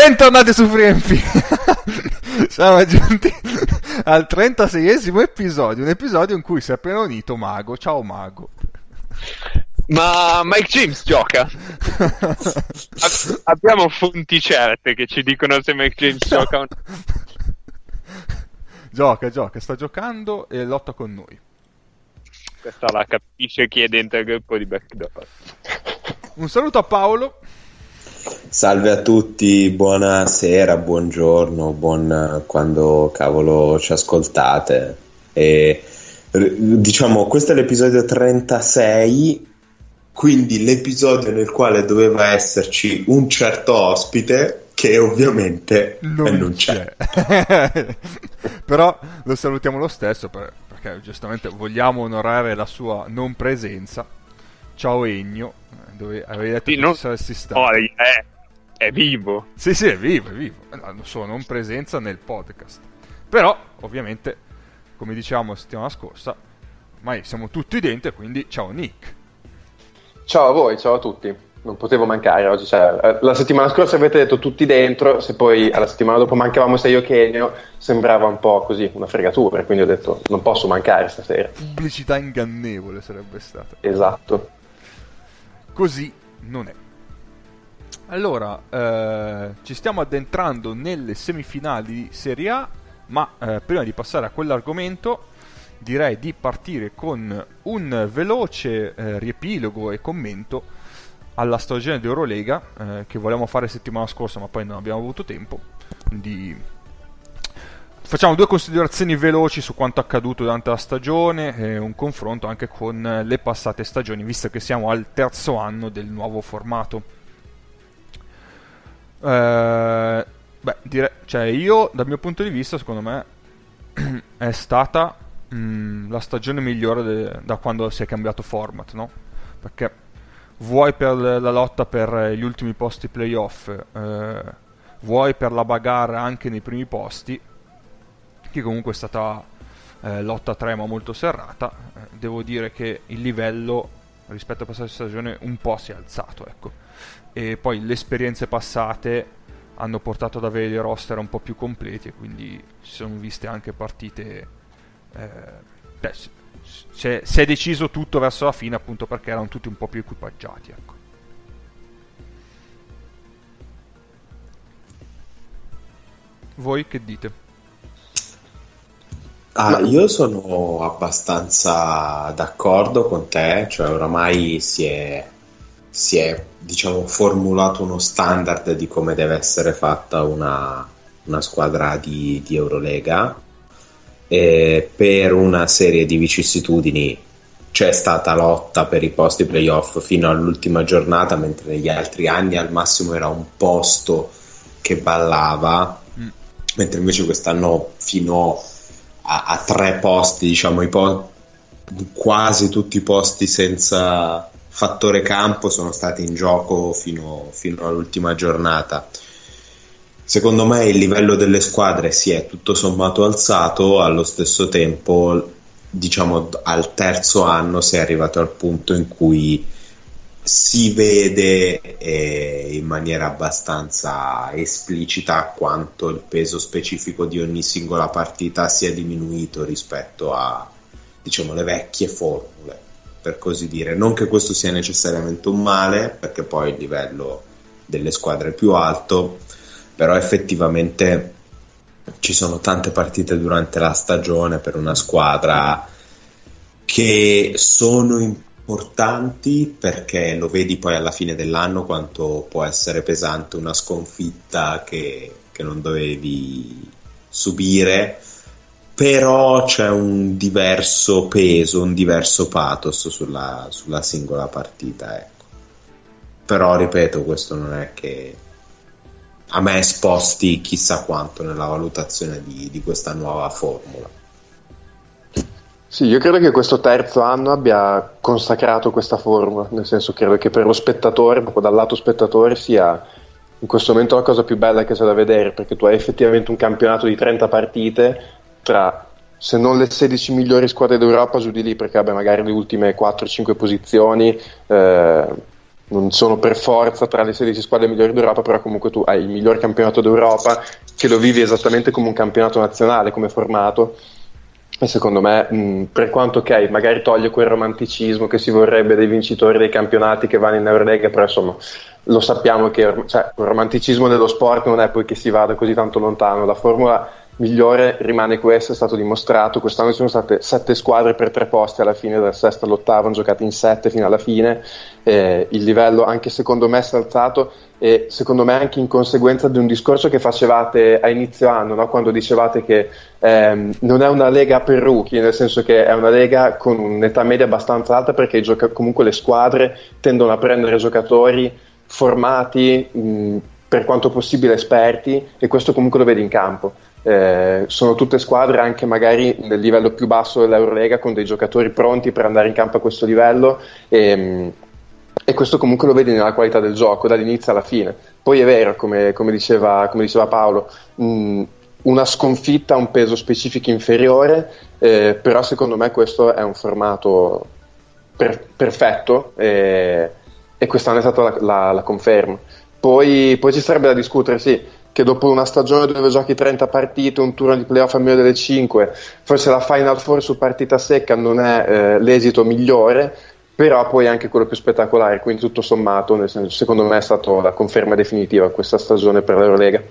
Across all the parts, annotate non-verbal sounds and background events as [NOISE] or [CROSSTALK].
Bentornati su FreeMP. [LAUGHS] Siamo giunti al 36esimo episodio, un episodio in cui si è appena unito Mago. Ciao Mago. Ma Mike James gioca? [LAUGHS] abbiamo fonti certe che ci dicono se Mike James no. gioca o no. Gioca, gioca, sta giocando e lotta con noi. Questa la capisce chi è dentro il gruppo di Backdoor. Un saluto a Paolo. Salve a tutti, buonasera, buongiorno, buon quando cavolo ci ascoltate. E, diciamo, questo è l'episodio 36, quindi l'episodio nel quale doveva esserci un certo ospite che ovviamente non, non c'è. c'è. [LAUGHS] Però lo salutiamo lo stesso per, perché giustamente vogliamo onorare la sua non presenza. Ciao Egno, dove avevi detto sì, che non... saresti stato. Oh, è, è vivo. Sì, sì, è vivo, è vivo. La sua non presenza nel podcast. Però, ovviamente, come dicevamo la settimana scorsa, ormai siamo tutti dentro, quindi ciao Nick. Ciao a voi, ciao a tutti. Non potevo mancare oggi. Cioè, eh, la settimana scorsa avete detto tutti dentro, se poi alla settimana dopo mancavamo sei io che Enio, sembrava un po' così, una fregatura. Quindi ho detto non posso mancare stasera. Pubblicità ingannevole sarebbe stata. Esatto. Così non è. Allora, eh, ci stiamo addentrando nelle semifinali di Serie A, ma eh, prima di passare a quell'argomento direi di partire con un veloce eh, riepilogo e commento alla stagione di Eurolega eh, che volevamo fare settimana scorsa ma poi non abbiamo avuto tempo. Quindi facciamo due considerazioni veloci su quanto accaduto durante la stagione e un confronto anche con le passate stagioni visto che siamo al terzo anno del nuovo formato. Eh, beh, dire, cioè io dal mio punto di vista, secondo me, [CLEARS THROAT] è stata mh, mm, la stagione migliore de- da quando si è cambiato format, no? Perché vuoi per la lotta per gli ultimi posti playoff, eh, vuoi per la bagarre anche nei primi posti, che comunque è stata eh, lotta trema molto serrata, eh, devo dire che il livello rispetto alla passata stagione un po' si è alzato, ecco e poi le esperienze passate hanno portato ad avere dei roster un po' più completi e quindi si sono viste anche partite eh, beh, si, è, si, è, deciso tutto verso la fine appunto perché erano tutti un po' più equipaggiati ecco. voi che dite? Ah, io sono abbastanza d'accordo con te, cioè oramai si è si è diciamo formulato uno standard di come deve essere fatta una, una squadra di, di Eurolega e per una serie di vicissitudini c'è stata lotta per i posti playoff fino all'ultima giornata mentre negli altri anni al massimo era un posto che ballava mm. mentre invece quest'anno fino a, a tre posti diciamo po- quasi tutti i posti senza fattore campo sono stati in gioco fino, fino all'ultima giornata. Secondo me il livello delle squadre si è tutto sommato alzato, allo stesso tempo, diciamo al terzo anno si è arrivato al punto in cui si vede eh, in maniera abbastanza esplicita quanto il peso specifico di ogni singola partita sia diminuito rispetto a diciamo le vecchie formule per così dire. Non che questo sia necessariamente un male, perché poi il livello delle squadre è più alto, però effettivamente ci sono tante partite durante la stagione per una squadra che sono importanti perché lo vedi poi alla fine dell'anno quanto può essere pesante una sconfitta che, che non dovevi subire però c'è un diverso peso, un diverso pathos sulla, sulla singola partita. Ecco. Però ripeto, questo non è che a me sposti chissà quanto nella valutazione di, di questa nuova formula. Sì, io credo che questo terzo anno abbia consacrato questa formula, nel senso credo che per lo spettatore, proprio dal lato spettatore, sia in questo momento la cosa più bella che c'è da vedere, perché tu hai effettivamente un campionato di 30 partite tra se non le 16 migliori squadre d'Europa giù di lì perché vabbè, magari le ultime 4-5 posizioni eh, non sono per forza tra le 16 squadre migliori d'Europa, però comunque tu hai il miglior campionato d'Europa che lo vivi esattamente come un campionato nazionale, come formato. Secondo me, mh, per quanto ok, magari toglie quel romanticismo che si vorrebbe dei vincitori dei campionati che vanno in Eurolega, però insomma lo sappiamo che cioè, il romanticismo dello sport non è poi che si vada così tanto lontano. La formula migliore rimane questo, è stato dimostrato. Quest'anno ci sono state sette squadre per tre posti alla fine, dal sesto all'ottavo, hanno giocato in sette fino alla fine. Eh, il livello anche secondo me si è alzato e secondo me anche in conseguenza di un discorso che facevate a inizio anno, no? quando dicevate che ehm, non è una lega per rookie, nel senso che è una lega con un'età media abbastanza alta perché gioca- comunque le squadre tendono a prendere giocatori formati. Mh, per quanto possibile esperti e questo comunque lo vedi in campo. Eh, sono tutte squadre anche magari nel livello più basso dell'Eurolega con dei giocatori pronti per andare in campo a questo livello e, e questo comunque lo vedi nella qualità del gioco dall'inizio alla fine. Poi è vero, come, come, diceva, come diceva, Paolo, mh, una sconfitta ha un peso specifico inferiore, eh, però secondo me questo è un formato per, perfetto e, e, quest'anno è stata la, la, la conferma. Poi, poi, ci sarebbe da discutere, sì, che dopo una stagione dove giochi 30 partite, un turno di playoff a meglio delle 5, forse la Final Four su partita secca non è eh, l'esito migliore, però poi anche quello più spettacolare, quindi tutto sommato, nel senso, secondo me è stata la conferma definitiva questa stagione per l'Eurolega.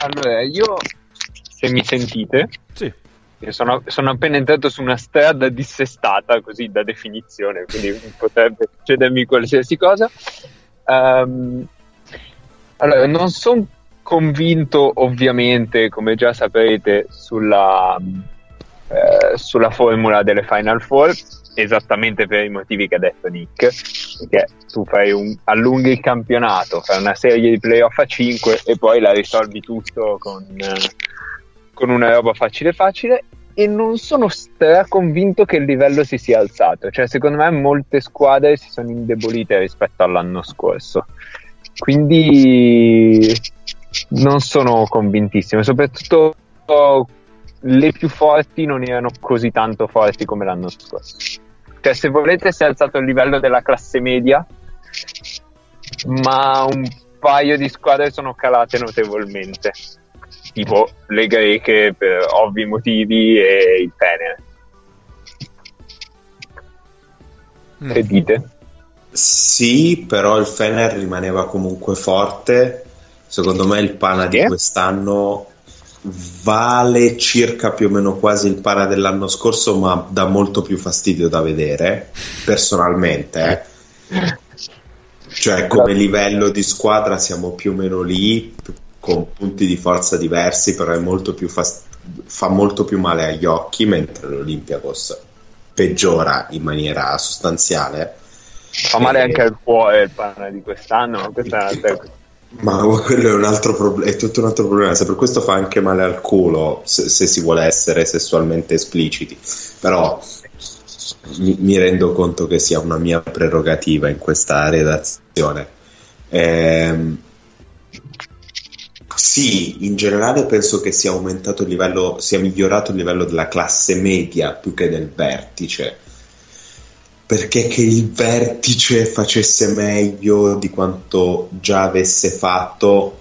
Allora, io, se mi sentite, sì. Sono, sono, appena entrato su una strada dissestata, così da definizione, quindi potrebbe succedermi qualsiasi cosa. Um, allora, non sono convinto, ovviamente, come già saprete, sulla, eh, sulla formula delle Final Four, esattamente per i motivi che ha detto Nick, perché tu fai un, allunghi il campionato, fai una serie di playoff a 5 e poi la risolvi tutto con... Eh, con una roba facile facile e non sono convinto che il livello si sia alzato. Cioè, secondo me molte squadre si sono indebolite rispetto all'anno scorso. Quindi non sono convintissimo. Soprattutto le più forti non erano così tanto forti come l'anno scorso. Cioè, se volete, si è alzato il livello della classe media, ma un paio di squadre sono calate notevolmente tipo le greche per ovvi motivi e il Fener. Mm. Che dite? Sì, però il Fener rimaneva comunque forte. Secondo me il Pana di quest'anno vale circa più o meno quasi il Pana dell'anno scorso, ma dà molto più fastidio da vedere, personalmente. Eh. Cioè, come livello di squadra siamo più o meno lì, con punti di forza diversi, però molto fast- fa molto più male agli occhi, mentre l'Olympiakos peggiora in maniera sostanziale. Fa male e... anche al cuore il pane di quest'anno, questa è ma quello è un altro problema, è tutto un altro problema. Se per questo fa anche male al culo, se, se si vuole essere sessualmente espliciti. Però mi, mi, rendo conto che sia una mia prerogativa in questa redazione. Ehm, sì, in generale penso che sia aumentato il livello, sia migliorato il livello della classe media più che del vertice. Perché che il vertice facesse meglio di quanto già avesse fatto,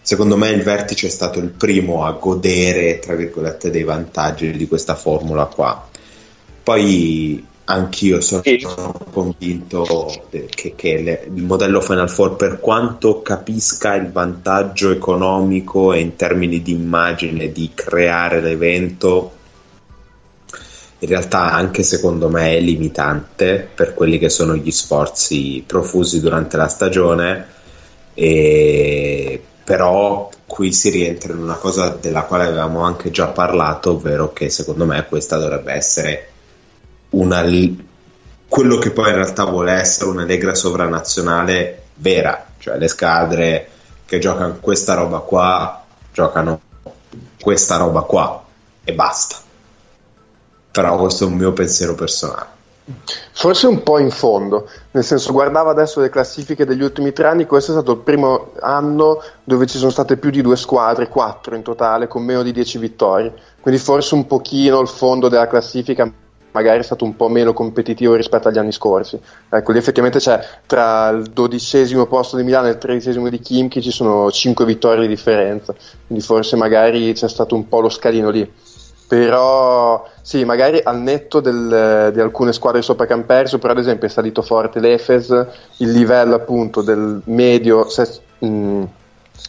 secondo me il vertice è stato il primo a godere, tra virgolette, dei vantaggi di questa formula qua. Poi Anch'io sono sì. convinto che, che le, il modello Final Four, per quanto capisca il vantaggio economico e in termini di immagine di creare l'evento, in realtà anche secondo me è limitante per quelli che sono gli sforzi profusi durante la stagione. E però qui si rientra in una cosa della quale avevamo anche già parlato, ovvero che secondo me questa dovrebbe essere una, quello che poi in realtà vuole essere una Lega sovranazionale vera, cioè le squadre che giocano questa roba qua giocano questa roba qua e basta. Però questo è un mio pensiero personale. Forse un po' in fondo, nel senso guardavo adesso le classifiche degli ultimi tre anni, questo è stato il primo anno dove ci sono state più di due squadre, quattro in totale, con meno di dieci vittorie, quindi forse un pochino il fondo della classifica magari è stato un po' meno competitivo rispetto agli anni scorsi. Ecco, lì effettivamente c'è tra il dodicesimo posto di Milano e il tredicesimo di Kimchi ci sono 5 vittorie di differenza, quindi forse magari c'è stato un po' lo scalino lì. Però sì, magari al netto del, di alcune squadre sopra che hanno perso, però ad esempio è salito forte l'Efes, il livello appunto del medio se, mh,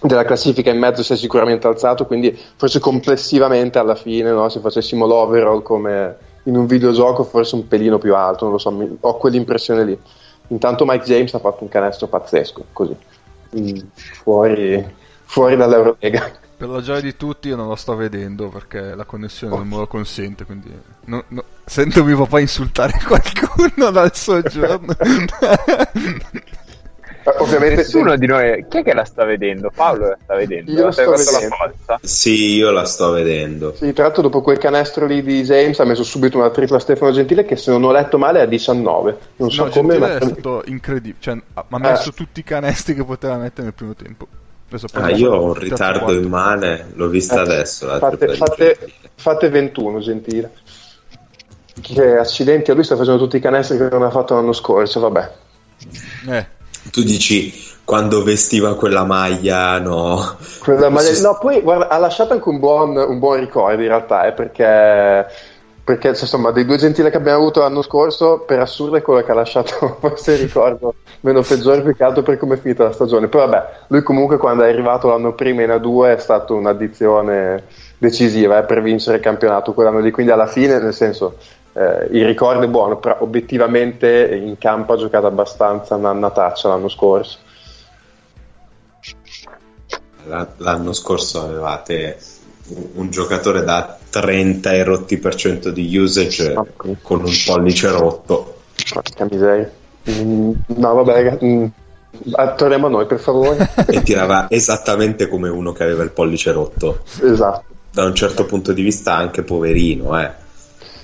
della classifica in mezzo si è sicuramente alzato, quindi forse complessivamente alla fine, no, se facessimo l'overall come in un videogioco forse un pelino più alto, non lo so, mi, ho quell'impressione lì. Intanto Mike James ha fatto un canestro pazzesco, così, mm, fuori, fuori dall'Eurolega. Per la gioia di tutti io non lo sto vedendo perché la connessione oh. non me lo consente, quindi no, no, sento mio papà insultare [LAUGHS] qualcuno dal soggiorno. Ovviamente nessuno sì. di noi chi è che la sta vedendo? Paolo la sta vedendo. Io la sto vedendo. La sì, io la sto vedendo. Sì, tra l'altro dopo quel canestro lì di James ha messo subito una tripla Stefano Gentile che se non ho letto male è a 19. Non no, so come ma è stato incredibile, cioè, ha messo eh. tutti i canestri che poteva mettere nel primo tempo. Ah, io ho un ritardo immane, l'ho vista eh, adesso. La fate, fate, fate 21, Gentile. Che accidenti, a lui sta facendo tutti i canestri che non ha fatto l'anno scorso, vabbè. Eh tu dici quando vestiva quella maglia, no? Quella maglia, no, poi guarda, ha lasciato anche un buon, un buon ricordo in realtà, eh, perché, perché insomma, dei due gentili che abbiamo avuto l'anno scorso, per assurdo è quello che ha lasciato [LAUGHS] forse ricordo meno peggiore, più che altro per come è finita la stagione. Poi vabbè, lui comunque quando è arrivato l'anno prima in A2 è stata un'addizione decisiva eh, per vincere il campionato quell'anno lì, quindi alla fine, nel senso eh, il ricordo è buono, però obiettivamente in campo ha giocato abbastanza nannataccia l'anno scorso. L'anno scorso avevate un giocatore da 30 e rotti per cento di usage ah, con un pollice rotto. Porca miseria. Mm, no, vabbè, mm, torniamo a noi per favore. e tirava esattamente come uno che aveva il pollice rotto. Esatto. Da un certo punto di vista anche poverino, eh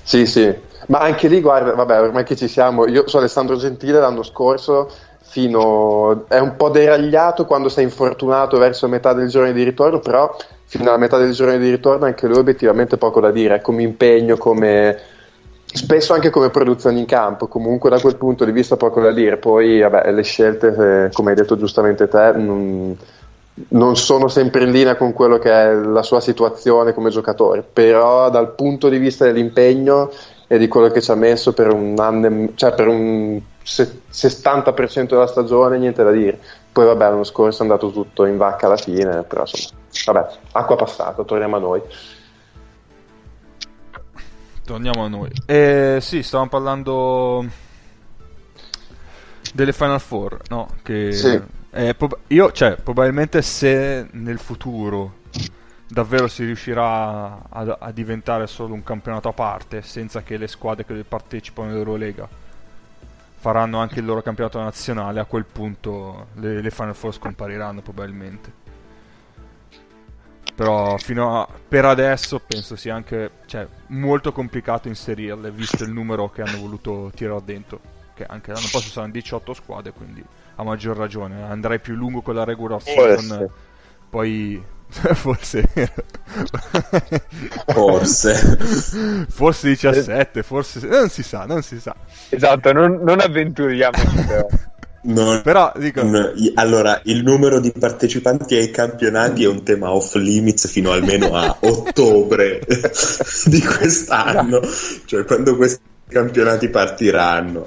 sì, sì, ma anche lì, guarda, vabbè, ormai che ci siamo, io sono Alessandro Gentile l'anno scorso, fino, è un po' deragliato quando sei infortunato verso metà del giorno di ritorno, però fino alla metà del giorno di ritorno anche lui obiettivamente poco da dire, come impegno, come spesso anche come produzione in campo, comunque da quel punto di vista poco da dire, poi vabbè, le scelte, eh, come hai detto giustamente te, non, non sono sempre in linea con quello che è la sua situazione come giocatore, però dal punto di vista dell'impegno e di quello che ci ha messo per un anno, cioè per un 60% della stagione, niente da dire. Poi vabbè, l'anno scorso è andato tutto in vacca alla fine, però insomma, vabbè, acqua passata, torniamo a noi. Torniamo a noi. Eh, sì, stavamo parlando delle Final Four, no? Che sì prob- io, cioè, probabilmente se nel futuro davvero si riuscirà a, a, diventare solo un campionato a parte, senza che le squadre che partecipano all'Eurolega faranno anche il loro campionato nazionale, a quel punto le, le Final Four scompariranno probabilmente. Però fino a, per adesso penso sia anche cioè, molto complicato inserirle, visto il numero che hanno voluto tirare dentro. Che anche l'anno prossimo saranno 18 squadre, quindi a maggior ragione. Andrei più lungo con la regular season. Poi [LAUGHS] forse forse. [LAUGHS] Forse 17 forse non si sa non si sa. Esatto non, non avventuriamo [LAUGHS] non, però dico n- allora il numero di partecipanti ai campionati è un tema off limits fino almeno a ottobre di quest'anno. Cioè quando questi campionati partiranno.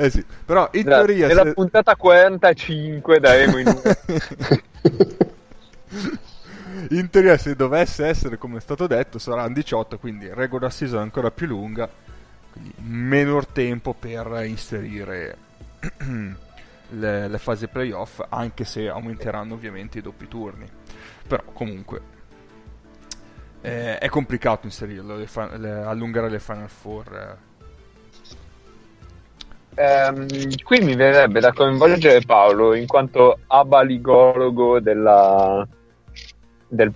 Eh sì, però in Grazie. teoria... Nella se... puntata 45 daremo in... [LAUGHS] in teoria se dovesse essere come è stato detto saranno 18, quindi regular season ancora più lunga, quindi menor tempo per inserire [CLEARS THROAT] le, le fasi playoff, anche se aumenteranno ovviamente i doppi turni. Però comunque eh, è complicato inserirlo, le fa- le, allungare le Final Four. Eh ehm, qui mi verrebbe da coinvolgere Paolo in quanto abaligologo della, del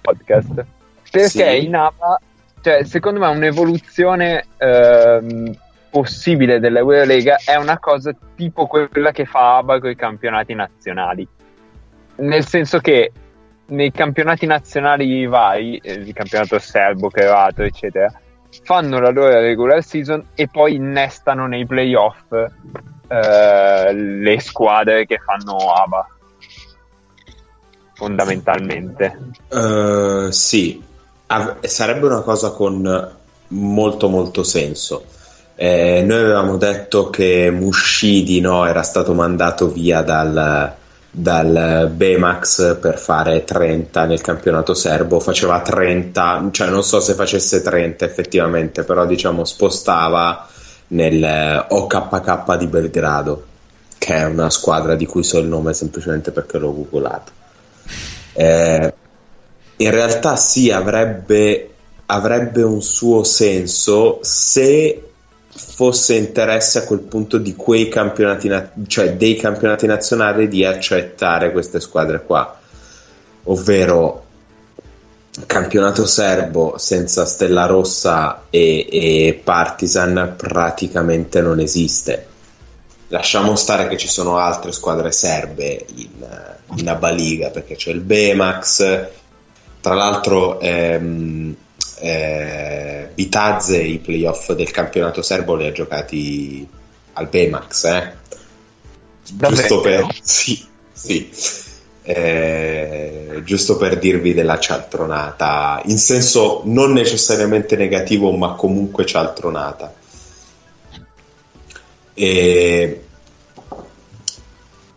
podcast. Perché sì. in ABA, cioè, secondo me, un'evoluzione ehm, possibile dell'Eurolega è una cosa tipo quella che fa ABA con i campionati nazionali. Nel senso che nei campionati nazionali vari, eh, il campionato serbo, croato, eccetera, fanno la loro regular season e poi innestano nei playoff eh, le squadre che fanno ABA fondamentalmente. Uh, sì. Av- sarebbe una cosa con molto molto senso. Eh, noi avevamo detto che Mushidi no, era stato mandato via dal, dal Bemax per fare 30 nel campionato serbo, faceva 30, cioè non so se facesse 30 effettivamente, però diciamo spostava nel OKK di Belgrado, che è una squadra di cui so il nome semplicemente perché l'ho googolato. Eh, in realtà sì, avrebbe, avrebbe un suo senso se fosse interesse a quel punto di quei campionati, na- cioè dei campionati nazionali di accettare queste squadre qua, ovvero campionato serbo senza Stella Rossa e, e Partizan praticamente non esiste. Lasciamo stare che ci sono altre squadre serbe in, in Abaliga perché c'è il Bemax. Tra l'altro, ehm, eh, Bitazze i playoff del campionato serbo li ha giocati al Bemax, eh? giusto per, sì, sì. Eh, giusto per dirvi della cialtronata, in senso non necessariamente negativo, ma comunque cialtronata. E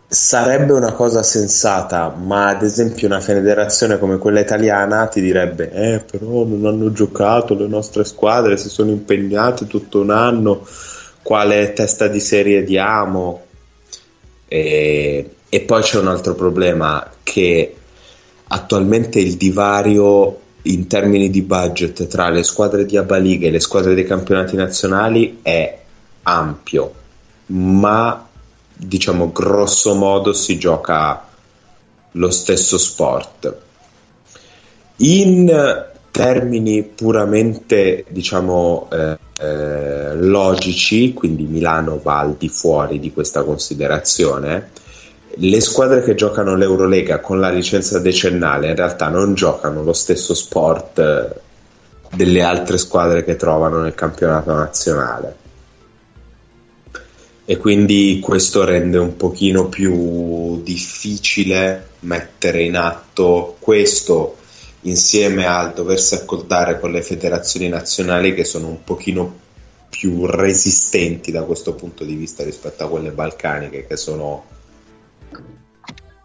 sarebbe una cosa sensata, ma ad esempio una federazione come quella italiana ti direbbe: Eh, però non hanno giocato le nostre squadre, si sono impegnate tutto un anno. Quale testa di serie diamo? E, e poi c'è un altro problema che attualmente il divario in termini di budget tra le squadre di Abba League e le squadre dei campionati nazionali è ampio, ma diciamo grosso modo si gioca lo stesso sport. In termini puramente diciamo eh, eh, logici, quindi Milano va al di fuori di questa considerazione, le squadre che giocano l'Eurolega con la licenza decennale in realtà non giocano lo stesso sport eh, delle altre squadre che trovano nel campionato nazionale e quindi questo rende un pochino più difficile mettere in atto questo insieme al doversi accordare con le federazioni nazionali che sono un pochino più resistenti da questo punto di vista rispetto a quelle balcaniche che sono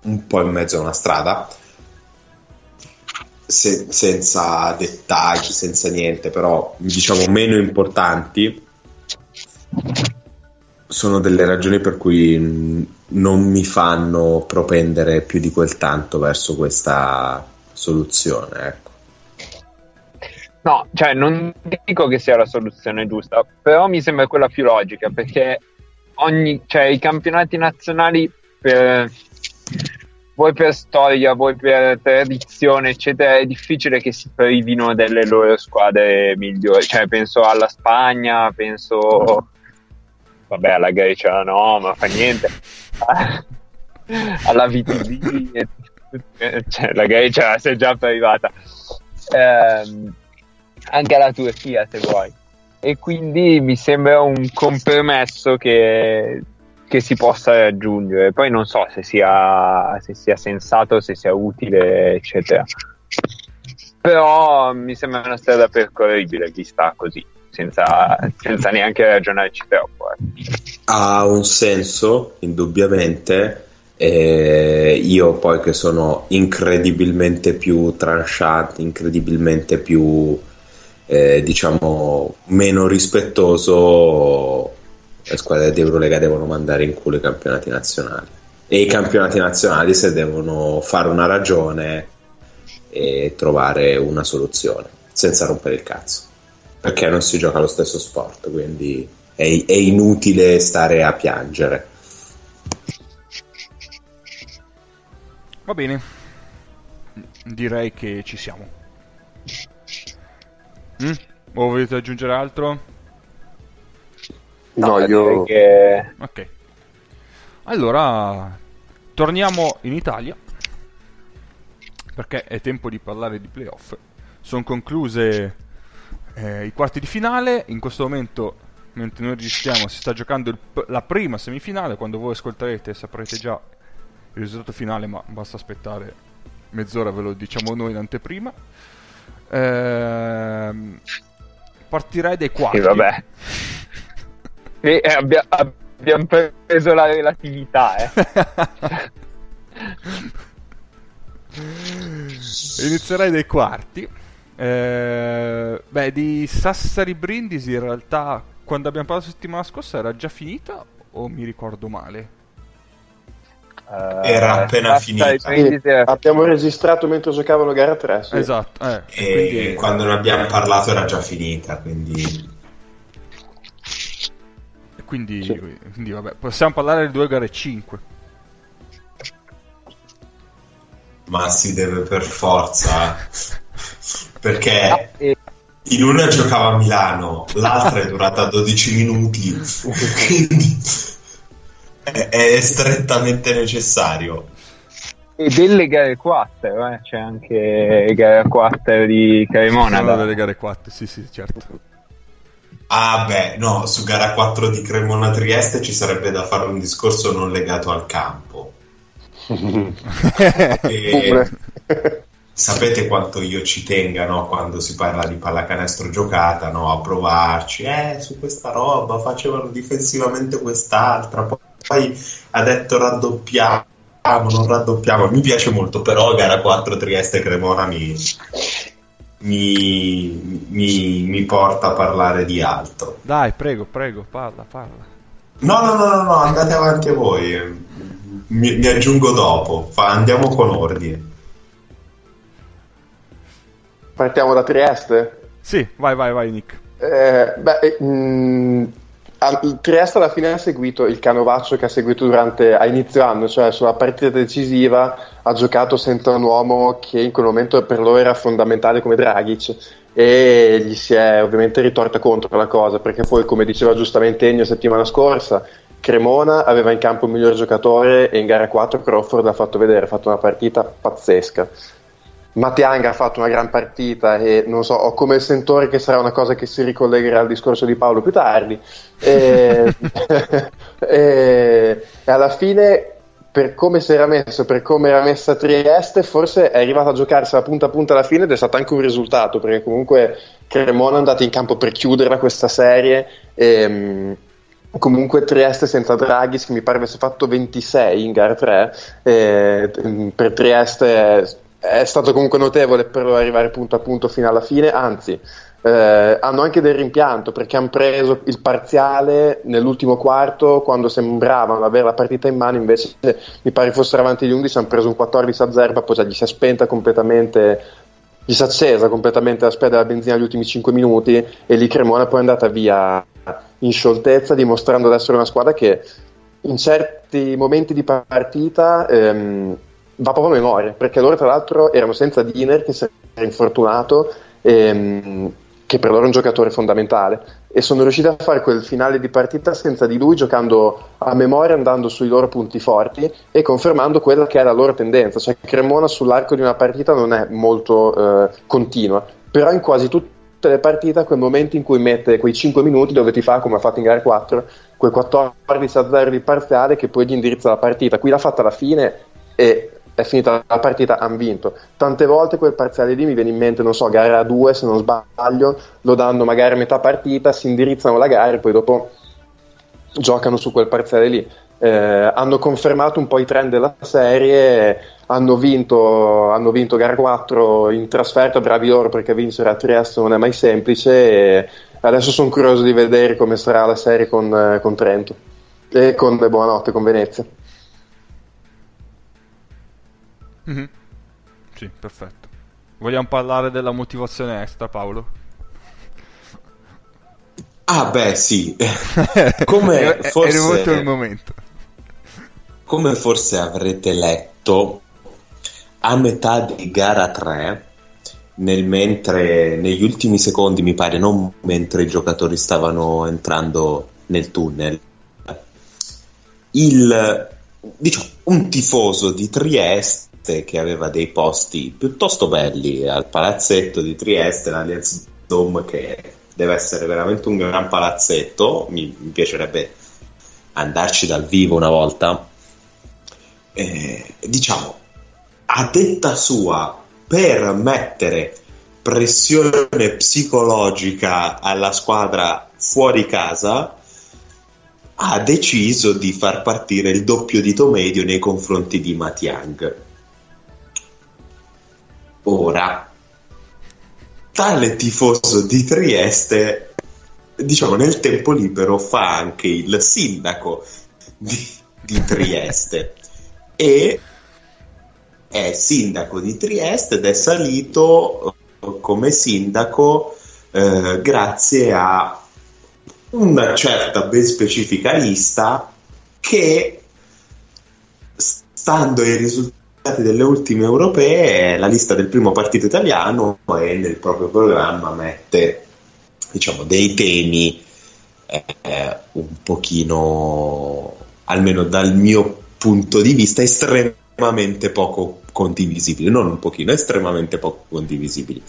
un po' in mezzo a una strada se, senza dettagli, senza niente, però diciamo meno importanti sono delle ragioni per cui non mi fanno propendere più di quel tanto verso questa soluzione. Ecco. No, cioè non dico che sia la soluzione giusta, però mi sembra quella più logica perché ogni, cioè, i campionati nazionali per, vuoi per storia, vuoi per tradizione, eccetera, è difficile che si privino delle loro squadre migliori. Cioè, penso alla Spagna, penso vabbè alla Grecia no, ma fa niente. [LAUGHS] alla VTV, cioè, la Grecia si è già arrivata. Eh, anche alla Turchia se vuoi. E quindi mi sembra un compromesso che, si possa raggiungere. Poi non so se sia, se sia sensato, se sia utile, eccetera. Però mi sembra una strada percorribile vista così senza, senza neanche ragionarci troppo. Eh. Ha un senso, indubbiamente. Eh, io poi che sono incredibilmente più tranchant, incredibilmente più eh, diciamo meno rispettoso, le squadre di Eurolega devono mandare in culo i campionati nazionali. E i campionati nazionali se devono fare una ragione e trovare una soluzione senza rompere il cazzo perché non si gioca lo stesso sport, quindi è, è inutile stare a piangere. Va bene, direi che ci siamo. Mm? O volete aggiungere altro? No, no io... Che... Ok. Allora, torniamo in Italia, perché è tempo di parlare di playoff. Sono concluse eh, i quarti di finale. In questo momento, mentre noi registriamo, si sta giocando il, la prima semifinale. Quando voi ascolterete saprete già il risultato finale, ma basta aspettare mezz'ora, ve lo diciamo noi in anteprima. Ehm, partirei dai quarti. Sì, vabbè. [LAUGHS] e, eh, abbia, abbiamo preso la relatività, eh. [LAUGHS] Inizierei dai quarti. Eh, beh, di Sassari Brindisi in realtà quando abbiamo parlato la settimana scorsa era già finita o mi ricordo male? Uh, era appena finita. Sì, abbiamo registrato mentre giocavano gara 3. Sì. Esatto. Eh, e quindi... quando ne abbiamo parlato era già finita, quindi... Quindi, sì. quindi vabbè, possiamo parlare di due gare 5. Ma si deve per forza. [LAUGHS] perché in una giocava a Milano, l'altra è durata 12 minuti, quindi è, è strettamente necessario. E delle gare 4, eh? c'è anche gare 4 di Cremona. Sono delle gare 4, sì, sì, certo. Ah, beh, no, su gara 4 di Cremona Trieste ci sarebbe da fare un discorso non legato al campo. [LAUGHS] e... sapete quanto io ci tenga no? quando si parla di pallacanestro giocata no? a provarci. Eh su questa roba facevano difensivamente quest'altra. Poi ha detto raddoppiamo non raddoppiamo. Mi piace molto però gara 4 Trieste Cremona mi, mi, mi, mi porta a parlare di altro. Dai prego prego parla parla. No no no no, no andate avanti voi. Mi, mi aggiungo dopo. Fa, andiamo con ordine Partiamo da Trieste? Sì, vai, vai, vai, Nick. Eh, beh, mh, mm, Trieste alla fine ha seguito il canovaccio che ha seguito durante, a inizio anno, cioè sulla partita decisiva ha giocato senza un uomo che in quel momento per loro era fondamentale come Dragic e gli si è ovviamente ritorta contro la cosa perché poi come diceva giustamente Ennio settimana scorsa Cremona aveva in campo il miglior giocatore e in gara 4 Crawford l'ha fatto vedere, ha fatto una partita pazzesca Mattianga ha fatto una gran partita e non so, ho come sentore che sarà una cosa che si ricollegherà al discorso di Paolo più tardi. E, [LAUGHS] e, e alla fine, per come si era messo, per come era messa Trieste, forse è arrivata a giocarsi la punta a punta alla fine ed è stato anche un risultato, perché comunque Cremona è andato in campo per chiuderla questa serie. E, Comunque Trieste senza Draghis che mi pare avesse fatto 26 in gara 3 eh, per Trieste è stato comunque notevole per arrivare punto a punto fino alla fine, anzi eh, hanno anche del rimpianto perché hanno preso il parziale nell'ultimo quarto quando sembravano avere la partita in mano, invece mi pare fossero avanti gli 11, hanno preso un 14 a 0, poi già gli si è spenta completamente, gli si è accesa completamente la speda della benzina negli ultimi 5 minuti e lì Cremona poi è andata via in scioltezza dimostrando di essere una squadra che in certi momenti di partita... Ehm, va proprio a memoria, perché loro tra l'altro erano senza Diner che si era infortunato, ehm, che per loro è un giocatore fondamentale, e sono riusciti a fare quel finale di partita senza di lui, giocando a memoria, andando sui loro punti forti e confermando quella che è la loro tendenza, cioè Cremona sull'arco di una partita non è molto eh, continua, però in quasi tutte le partite quel momento in cui mette quei 5 minuti dove ti fa come ha fatto in gara 4 quel 14 a 0 di parziale che poi gli indirizza la partita. Qui l'ha fatta alla fine e è finita la partita, hanno vinto. Tante volte quel parziale lì mi viene in mente, non so, gara 2 se non sbaglio, lo danno magari a metà partita, si indirizzano la gara e poi dopo giocano su quel parziale lì. Eh, hanno confermato un po' i trend della serie, hanno vinto, hanno vinto gara 4 in trasferta, bravi loro perché vincere a Trieste non è mai semplice adesso sono curioso di vedere come sarà la serie con, con Trento e con buonanotte con Venezia. Mm-hmm. Sì, perfetto. Vogliamo parlare della motivazione extra, Paolo? Ah, beh, sì. [LAUGHS] come è, forse, è arrivato il momento. Come forse avrete letto, a metà di gara 3, nel mentre, negli ultimi secondi, mi pare, non mentre i giocatori stavano entrando nel tunnel, il, diciamo, un tifoso di Trieste che aveva dei posti piuttosto belli al palazzetto di Trieste, l'Allianz Dome che deve essere veramente un gran palazzetto, mi, mi piacerebbe andarci dal vivo una volta. Eh, diciamo, a detta sua, per mettere pressione psicologica alla squadra fuori casa, ha deciso di far partire il doppio dito medio nei confronti di Matiang. Ora, tale tifoso di Trieste, diciamo, nel tempo libero fa anche il sindaco di, di Trieste e è sindaco di Trieste ed è salito come sindaco eh, grazie a una certa ben specifica lista che stando ai risultati delle ultime europee la lista del primo partito italiano e nel proprio programma mette diciamo dei temi eh, un pochino almeno dal mio punto di vista estremamente poco condivisibili non un pochino estremamente poco condivisibili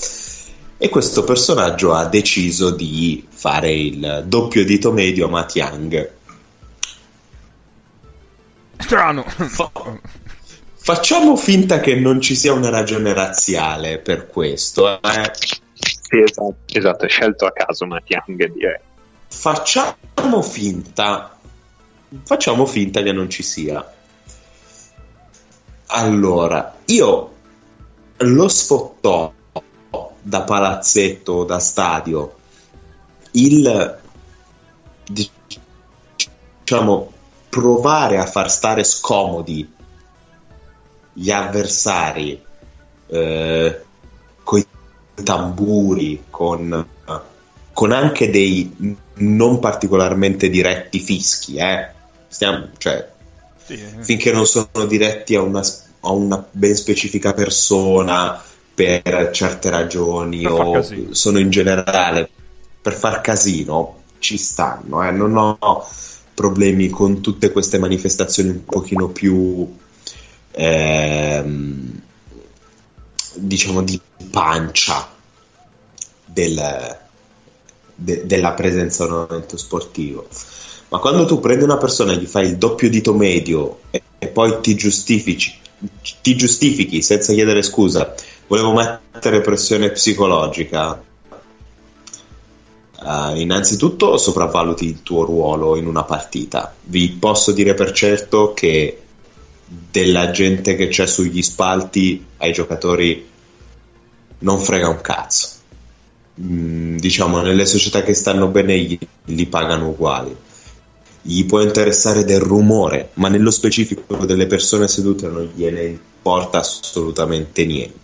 e questo personaggio ha deciso di fare il doppio dito medio a Matt Young. Strano. Fa- facciamo finta che non ci sia una ragione razziale per questo. Eh? Sì, esatto, esatto, scelto a caso Matt Young, direi. Facciamo finta. Facciamo finta che non ci sia. Allora, io lo sfottò da palazzetto o da stadio il diciamo provare a far stare scomodi gli avversari eh, con i tamburi con, con, anche dei non particolarmente diretti fischi eh. Stiamo, cioè, sì. finché non sono diretti a una, a una ben specifica persona per certe ragioni per o sono in generale per far casino ci stanno, eh? non ho problemi con tutte queste manifestazioni un pochino più ehm, diciamo di pancia del, de, della presenza a un evento sportivo ma quando tu prendi una persona e gli fai il doppio dito medio e, e poi ti giustifichi ti giustifichi senza chiedere scusa volevo mettere pressione psicologica. Uh, innanzitutto sopravvaluti il tuo ruolo in una partita. Vi posso dire per certo che della gente che c'è sugli spalti ai giocatori non frega un cazzo. Mm, diciamo, nelle società che stanno bene gli, li pagano uguali. Gli può interessare del rumore, ma nello specifico delle persone sedute non gliene importa assolutamente niente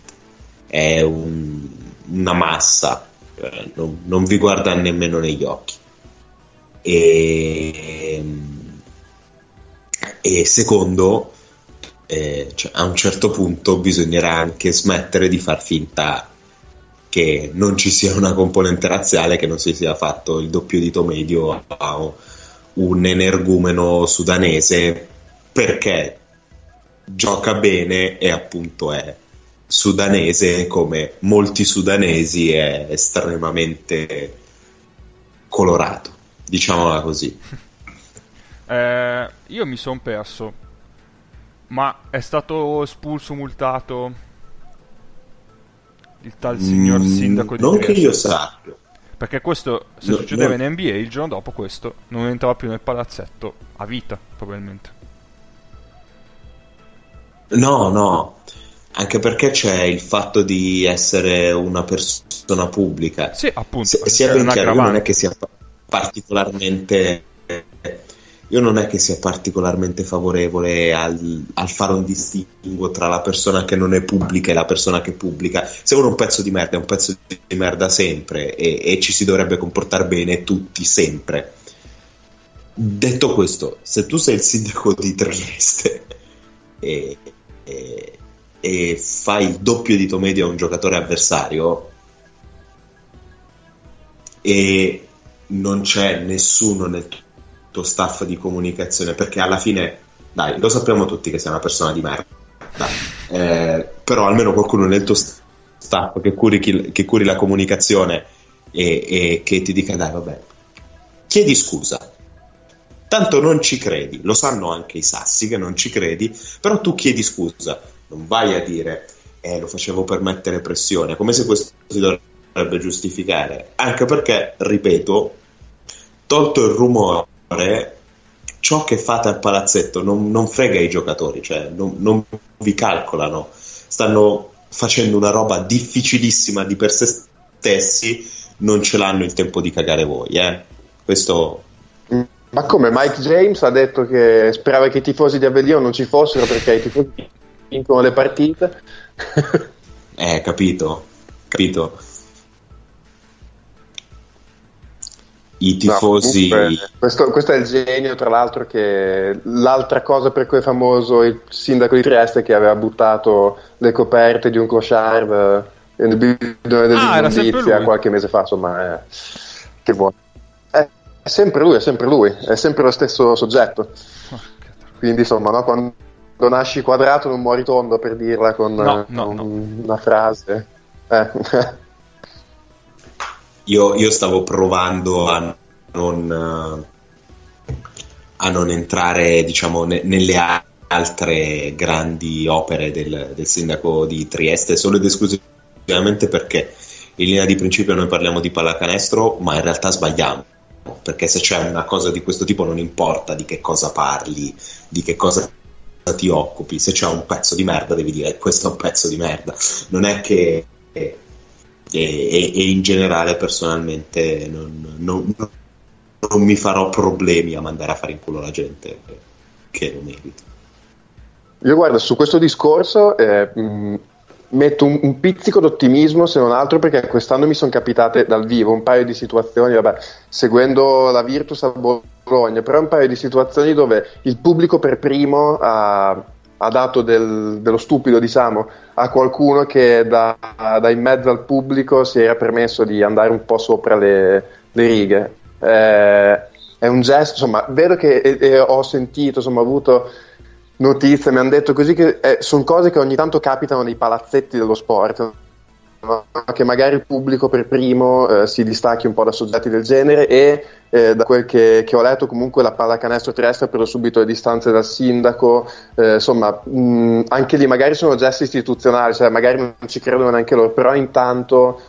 è un, una massa, cioè, non, non, vi guarda nemmeno negli occhi. E, e secondo, eh, cioè, a un certo punto bisognerà anche smettere di far finta che non ci sia una componente razziale, che non si sia fatto il doppio dito medio a un energumeno sudanese perché gioca bene e appunto è sudanese, come molti sudanesi, è estremamente colorato, diciamola così. Eh, io mi sono perso, ma è stato espulso, multato il tal signor mm, sindaco di Non Trieste. che io sappia. Perché questo, se no, succedeva no. in NBA, il giorno dopo questo non entrava più nel palazzetto a vita, probabilmente. No, no, anche perché c'è il fatto di essere una persona pubblica. Sì, appunto. Se, sia ben chiaro, non è che sia particolarmente. Io non è che sia particolarmente favorevole al, al, fare un distinguo tra la persona che non è pubblica e la persona che pubblica. Se uno è un pezzo di merda, è un pezzo di merda sempre e, e ci si dovrebbe comportare bene tutti sempre. Detto questo, se tu sei il sindaco di Trieste [LAUGHS] e, e e fai il doppio dito medio a un giocatore avversario e non c'è nessuno nel tuo staff di comunicazione perché alla fine dai lo sappiamo tutti che sei una persona di merda eh, però almeno qualcuno nel tuo staff che curi, chi, che curi la comunicazione e, e che ti dica dai vabbè, chiedi scusa. Tanto non ci credi, lo sanno anche i sassi che non ci credi, però tu chiedi scusa, non vai a dire eh, lo facevo per mettere pressione, come se questo si dovrebbe giustificare, anche perché, ripeto, tolto il rumore, ciò che fate al palazzetto non, non frega i giocatori, cioè non, non, vi calcolano, stanno facendo una roba difficilissima di per se stessi, non ce l'hanno il tempo di cagare voi, eh? Questo... Ma come Mike James ha detto che sperava che i tifosi di Avellino non ci fossero perché i tifosi vincono le partite? eh, capito, capito. I tifosi. No, comunque, questo, questo, è il genio, tra l'altro, che l'altra cosa per cui è famoso il sindaco di Trieste che aveva buttato le coperte di un clochard eh, nel bidone dell'immondizia ah, qualche mese fa, insomma, eh, che vuoi. È, è sempre lui, è sempre lui, è sempre lo stesso soggetto. Quindi, insomma, no, quando nasci quadrato non muori tondo per dirla con, no, no, con una frase. Eh. [LAUGHS] Io, io stavo provando a non, a non entrare diciamo, ne, nelle altre grandi opere del, del, sindaco di Trieste solo ed esclusivamente perché in linea di principio noi parliamo di pallacanestro ma in realtà sbagliamo perché se c'è una cosa di questo tipo non importa di che cosa parli di che cosa ti occupi se c'è un pezzo di merda devi dire questo è un pezzo di merda non è che e, e, in generale personalmente non, non, non, mi farò problemi a mandare a fare in culo la gente che lo merita. Io guarda, su questo discorso eh, mh, metto un, un, pizzico d'ottimismo se non altro perché quest'anno mi sono capitate dal vivo un paio di situazioni, vabbè, seguendo la Virtus a Bologna, però un paio di situazioni dove il pubblico per primo ha ha dato del, dello stupido, diciamo, a qualcuno che da, da, in mezzo al pubblico si era permesso di andare un po' sopra le, le righe. Eh, è un gesto, insomma, vedo che e, e ho sentito, insomma, ho avuto notizie, mi hanno detto così che eh, sono cose che ogni tanto capitano nei palazzetti dello sport che magari il pubblico per primo eh, si distacchi un po' da soggetti del genere e eh, da quel che, che, ho letto comunque la pallacanestro ha preso subito le distanze dal sindaco eh, insomma mh, anche lì magari sono gesti istituzionali cioè magari non ci credono neanche loro però intanto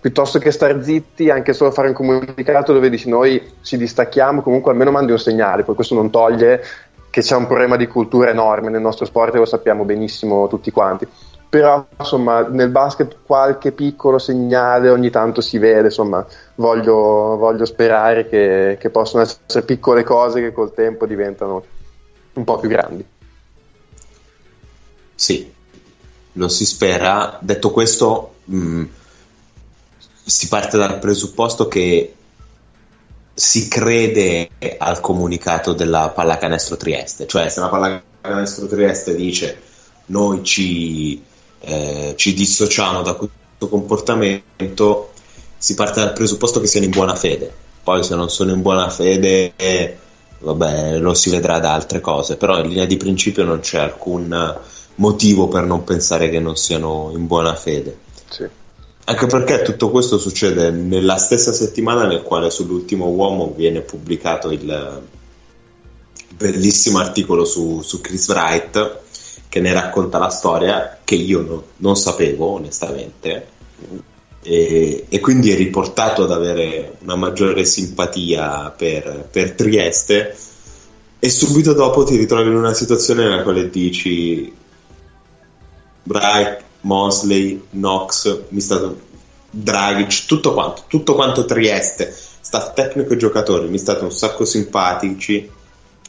piuttosto che star zitti anche solo fare un comunicato dove dici noi ci distacchiamo comunque almeno mandi un segnale poi questo non toglie che c'è un problema di cultura enorme nel nostro sport e lo sappiamo benissimo tutti quanti però insomma nel basket qualche piccolo segnale ogni tanto si vede, insomma voglio, voglio sperare che, che, possano essere piccole cose che col tempo diventano un po' più grandi. Sì, lo si spera. Detto questo, mh, mm, si parte dal presupposto che si crede al comunicato della pallacanestro Trieste, cioè se la pallacanestro Trieste dice noi ci eh, ci dissociamo da questo comportamento, si parte dal presupposto che siano in buona fede. Poi se non sono in buona fede, eh, vabbè, lo si vedrà da altre cose, però in linea di principio non c'è alcun motivo per non pensare che non siano in buona fede. Sì. Anche perché tutto questo succede nella stessa settimana nel quale sull'ultimo uomo viene pubblicato il bellissimo articolo su, su Chris Wright che ne racconta la storia che io no, non sapevo onestamente. E, e, quindi è riportato ad avere una maggiore simpatia per, per, Trieste. E subito dopo ti ritrovi in una situazione nella quale dici Bright, Mosley, Knox, mi stato Dragic, tutto quanto, tutto quanto Trieste, staff tecnico e giocatori, mi state un sacco simpatici,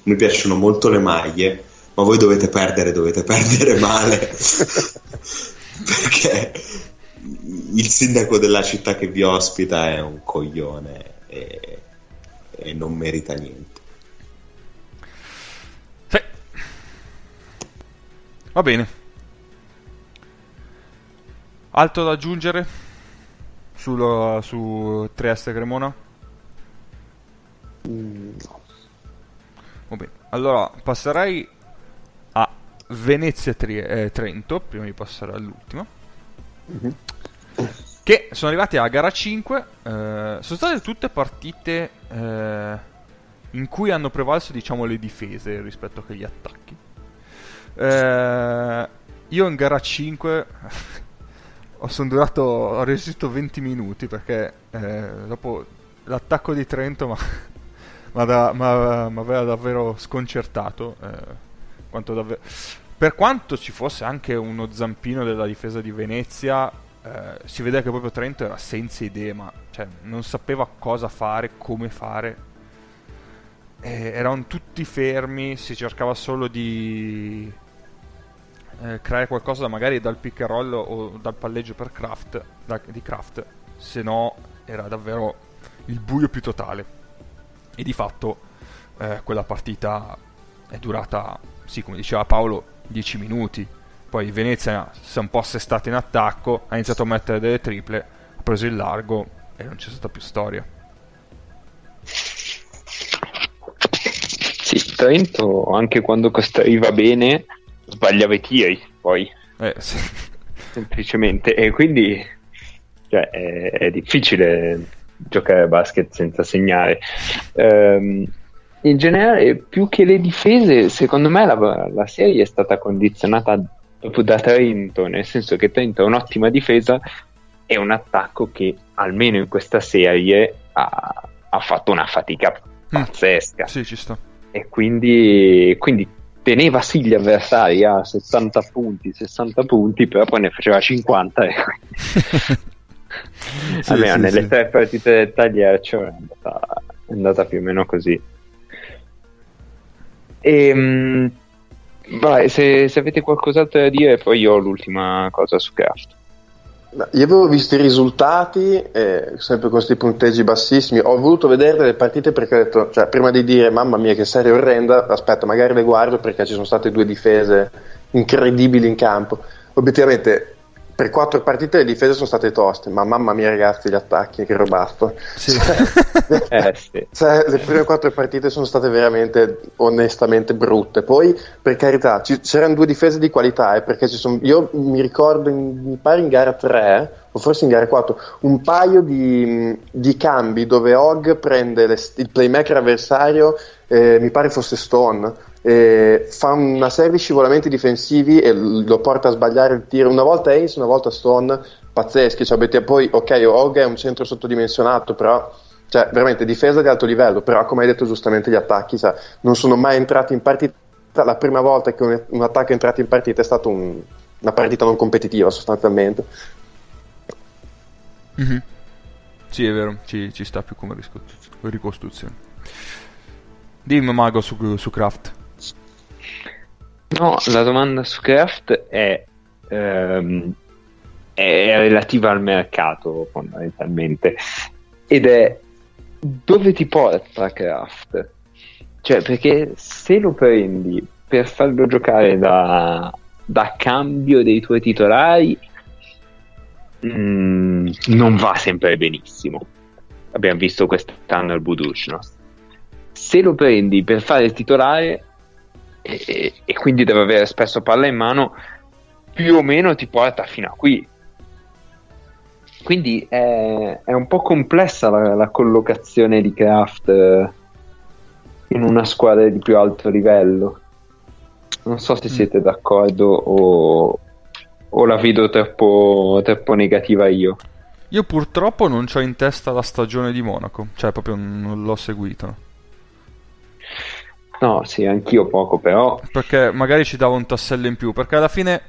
mi piacciono molto le maglie ma voi dovete perdere, dovete perdere male. [LAUGHS] Perché il sindaco della città che vi ospita è un coglione e, e non merita niente. Sì. Va bene. Altro da aggiungere sul, su Trieste Cremona? Mm, no. Va bene. Allora passerei Venezia-Trento, prima di passare all'ultima. Mm-hmm. che sono arrivati alla gara 5. eh, sono state tutte partite eh, in cui hanno prevalso, diciamo, le difese rispetto agli attacchi. Eh, io in gara 5 [LAUGHS] ho, son durato, ho resistito 20 minuti perché eh, dopo l'attacco di Trento [LAUGHS] mi aveva davvero sconcertato. Quanto davvero- Per quanto ci fosse anche uno zampino della difesa di Venezia, eh, si vedeva che proprio Trento era senza idee, ma cioè, non sapeva cosa fare, come fare. Eh, erano tutti fermi, si cercava solo di eh, creare qualcosa magari dal pick and roll o dal palleggio per Kraft, da- di Kraft, se no era davvero il buio più totale. E di fatto eh, quella partita è durata, sì, come diceva Paolo, 10 minuti. Poi Venezia si è un po' assestato in attacco, ha iniziato a mettere delle triple, ha preso il largo e non c'è stata più storia. Sì, Trento anche quando costruiva bene sbagliava i tiri, poi Eh, sì. [LAUGHS] semplicemente e quindi cioè, è, è difficile giocare a basket senza segnare. Ehm, in generale, più che le difese, secondo me la, la serie è stata condizionata proprio da Trento, nel senso che Trento è un'ottima difesa e un attacco che almeno in questa serie ha, ha fatto una fatica pazzesca Sì, ci sta. e quindi, quindi teneva sì gli avversari a 70 punti, 60 punti, però poi ne faceva 50 e quindi [LAUGHS] [LAUGHS] Sì, almeno sì, nelle sì. tre partite del tagliercio è andata, è andata più o meno così. E, vai, se, se avete qualcos'altro da dire, poi io ho l'ultima cosa su Craft. Io avevo visto i risultati, eh, sempre con questi punteggi bassissimi. Ho voluto vedere le partite perché ho detto, cioè, prima di dire mamma mia che serie orrenda, aspetta, magari le guardo perché ci sono state due difese incredibili in campo. Obiettivamente, per quattro partite le difese sono state toste, ma mamma mia ragazzi, gli attacchi, che robasto. Sì. [LAUGHS] Eh, sì. Cioè, le prime quattro partite sono state veramente onestamente brutte. Poi, per carità, ci- c'erano due difese di qualità. eh, perché ci sono, io mi ricordo, in, mi pare in gara 3 o forse in gara 4, un paio di, di cambi dove Hogg prende le- il playmaker avversario, eh, mi pare fosse Stone. Eh, fa una serie di scivolamenti difensivi e lo porta a sbagliare il tiro una volta Ace, una volta Stone pazzeschi cioè, avete- poi ok Hogg è un centro sottodimensionato però cioè veramente difesa di alto livello, però come hai detto giustamente gli attacchi sa, non sono mai entrati in partita, la prima volta che un, un attacco è entrato in partita è stata un- una partita non competitiva sostanzialmente. Mhm. Sì, è vero, ci, ci sta più come ricostruzione. Dimmi, Mago, su, su Kraft. No, la domanda su Craft è, ehm, è relativa al mercato fondamentalmente ed è dove ti porta Craft? Cioè, perché se lo prendi per farlo giocare da, da cambio dei tuoi titolari, mm, non va sempre benissimo. Abbiamo visto quest'anno il Buducnos. Se lo prendi per fare il titolare e, e- e quindi deve avere spesso palla in mano, più o meno ti porta fino a qui. Quindi è, è un po' complessa la, la collocazione di Kraft eh, in una squadra di più alto livello. Non so se siete d'accordo o, o la vedo troppo, troppo negativa io. Io purtroppo non ho in testa la stagione di Monaco, cioè proprio non l'ho seguito. No, sì, anch'io poco, però Perché magari ci dava un tassello in più, perché alla fine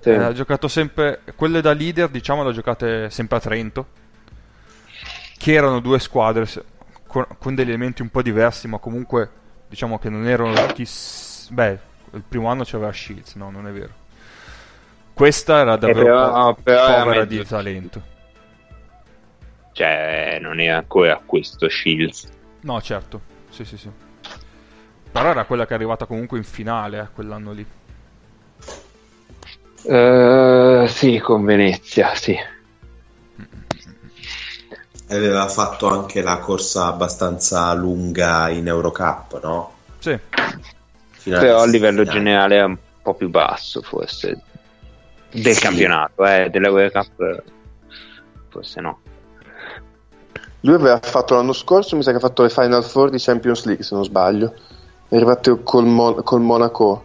sì. eh, ha giocato sempre, quelle da leader diciamo le ha giocate sempre a Trento, che erano due squadre con, con degli elementi un po' diversi, ma comunque diciamo che non erano chiss... Beh, il primo anno c'aveva Shields, no, non è vero. Questa era davvero Eh, però- po- però era povera di talento. cioè, non è ancora questo Shields. No, certo, sì, sì, sì. Però era quella che è arrivata comunque in finale, eh, quell'anno lì. Eh, sì, con Venezia, sì. E aveva fatto anche la corsa abbastanza lunga in Eurocup, no? Sì, Finale Però a livello finale. generale è un po' più basso, forse, del Sì. campionato, eh, dell'Eurocup. forse no. Lui aveva fatto l'anno scorso, mi sa che ha fatto le Final Four di Champions League, se non sbaglio. È arrivato col, Mon- col Monaco,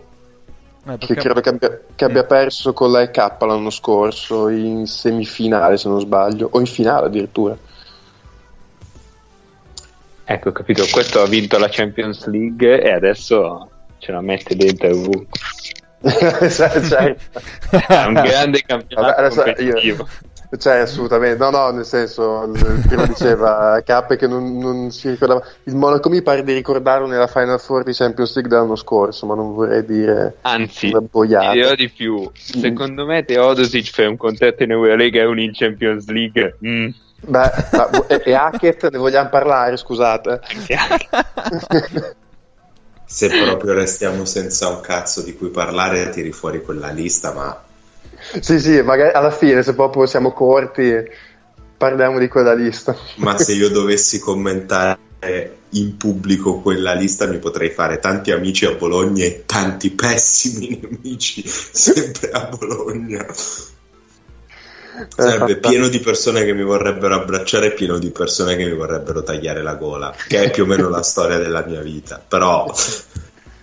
Eh, che credo che abbia, che abbia perso con la EK l'anno scorso, in semifinale, se non sbaglio, o in finale addirittura. Ecco, capito, questo ha vinto la Champions League e adesso ce la mette dentro ovunque. [LAUGHS] certo. È un grande campionato Vabbè, adesso competitivo. Cioè, assolutamente, no, no, nel senso, prima diceva [LAUGHS] K che non, non si ricordava. Il Monaco mi pare di ricordarlo nella Final Four di Champions League dell'anno scorso, ma non vorrei dire Anzi, dirò di più. Secondo me Teodosic per un contratto in Eurolega e un in Champions League. mm, Beh, ma- e, e Hackett ne vogliamo parlare, scusate. [LAUGHS] Se proprio restiamo senza un cazzo di cui parlare, tiri fuori quella lista, ma sì, sì, magari alla fine, se proprio siamo corti, parliamo di quella lista. Ma se io dovessi commentare in pubblico quella lista mi potrei fare tanti amici a Bologna e tanti pessimi nemici sempre a Bologna. Sarebbe Eh, pieno di persone che mi vorrebbero abbracciare pieno di persone che mi vorrebbero tagliare la gola, che è più o meno la storia della mia vita. Però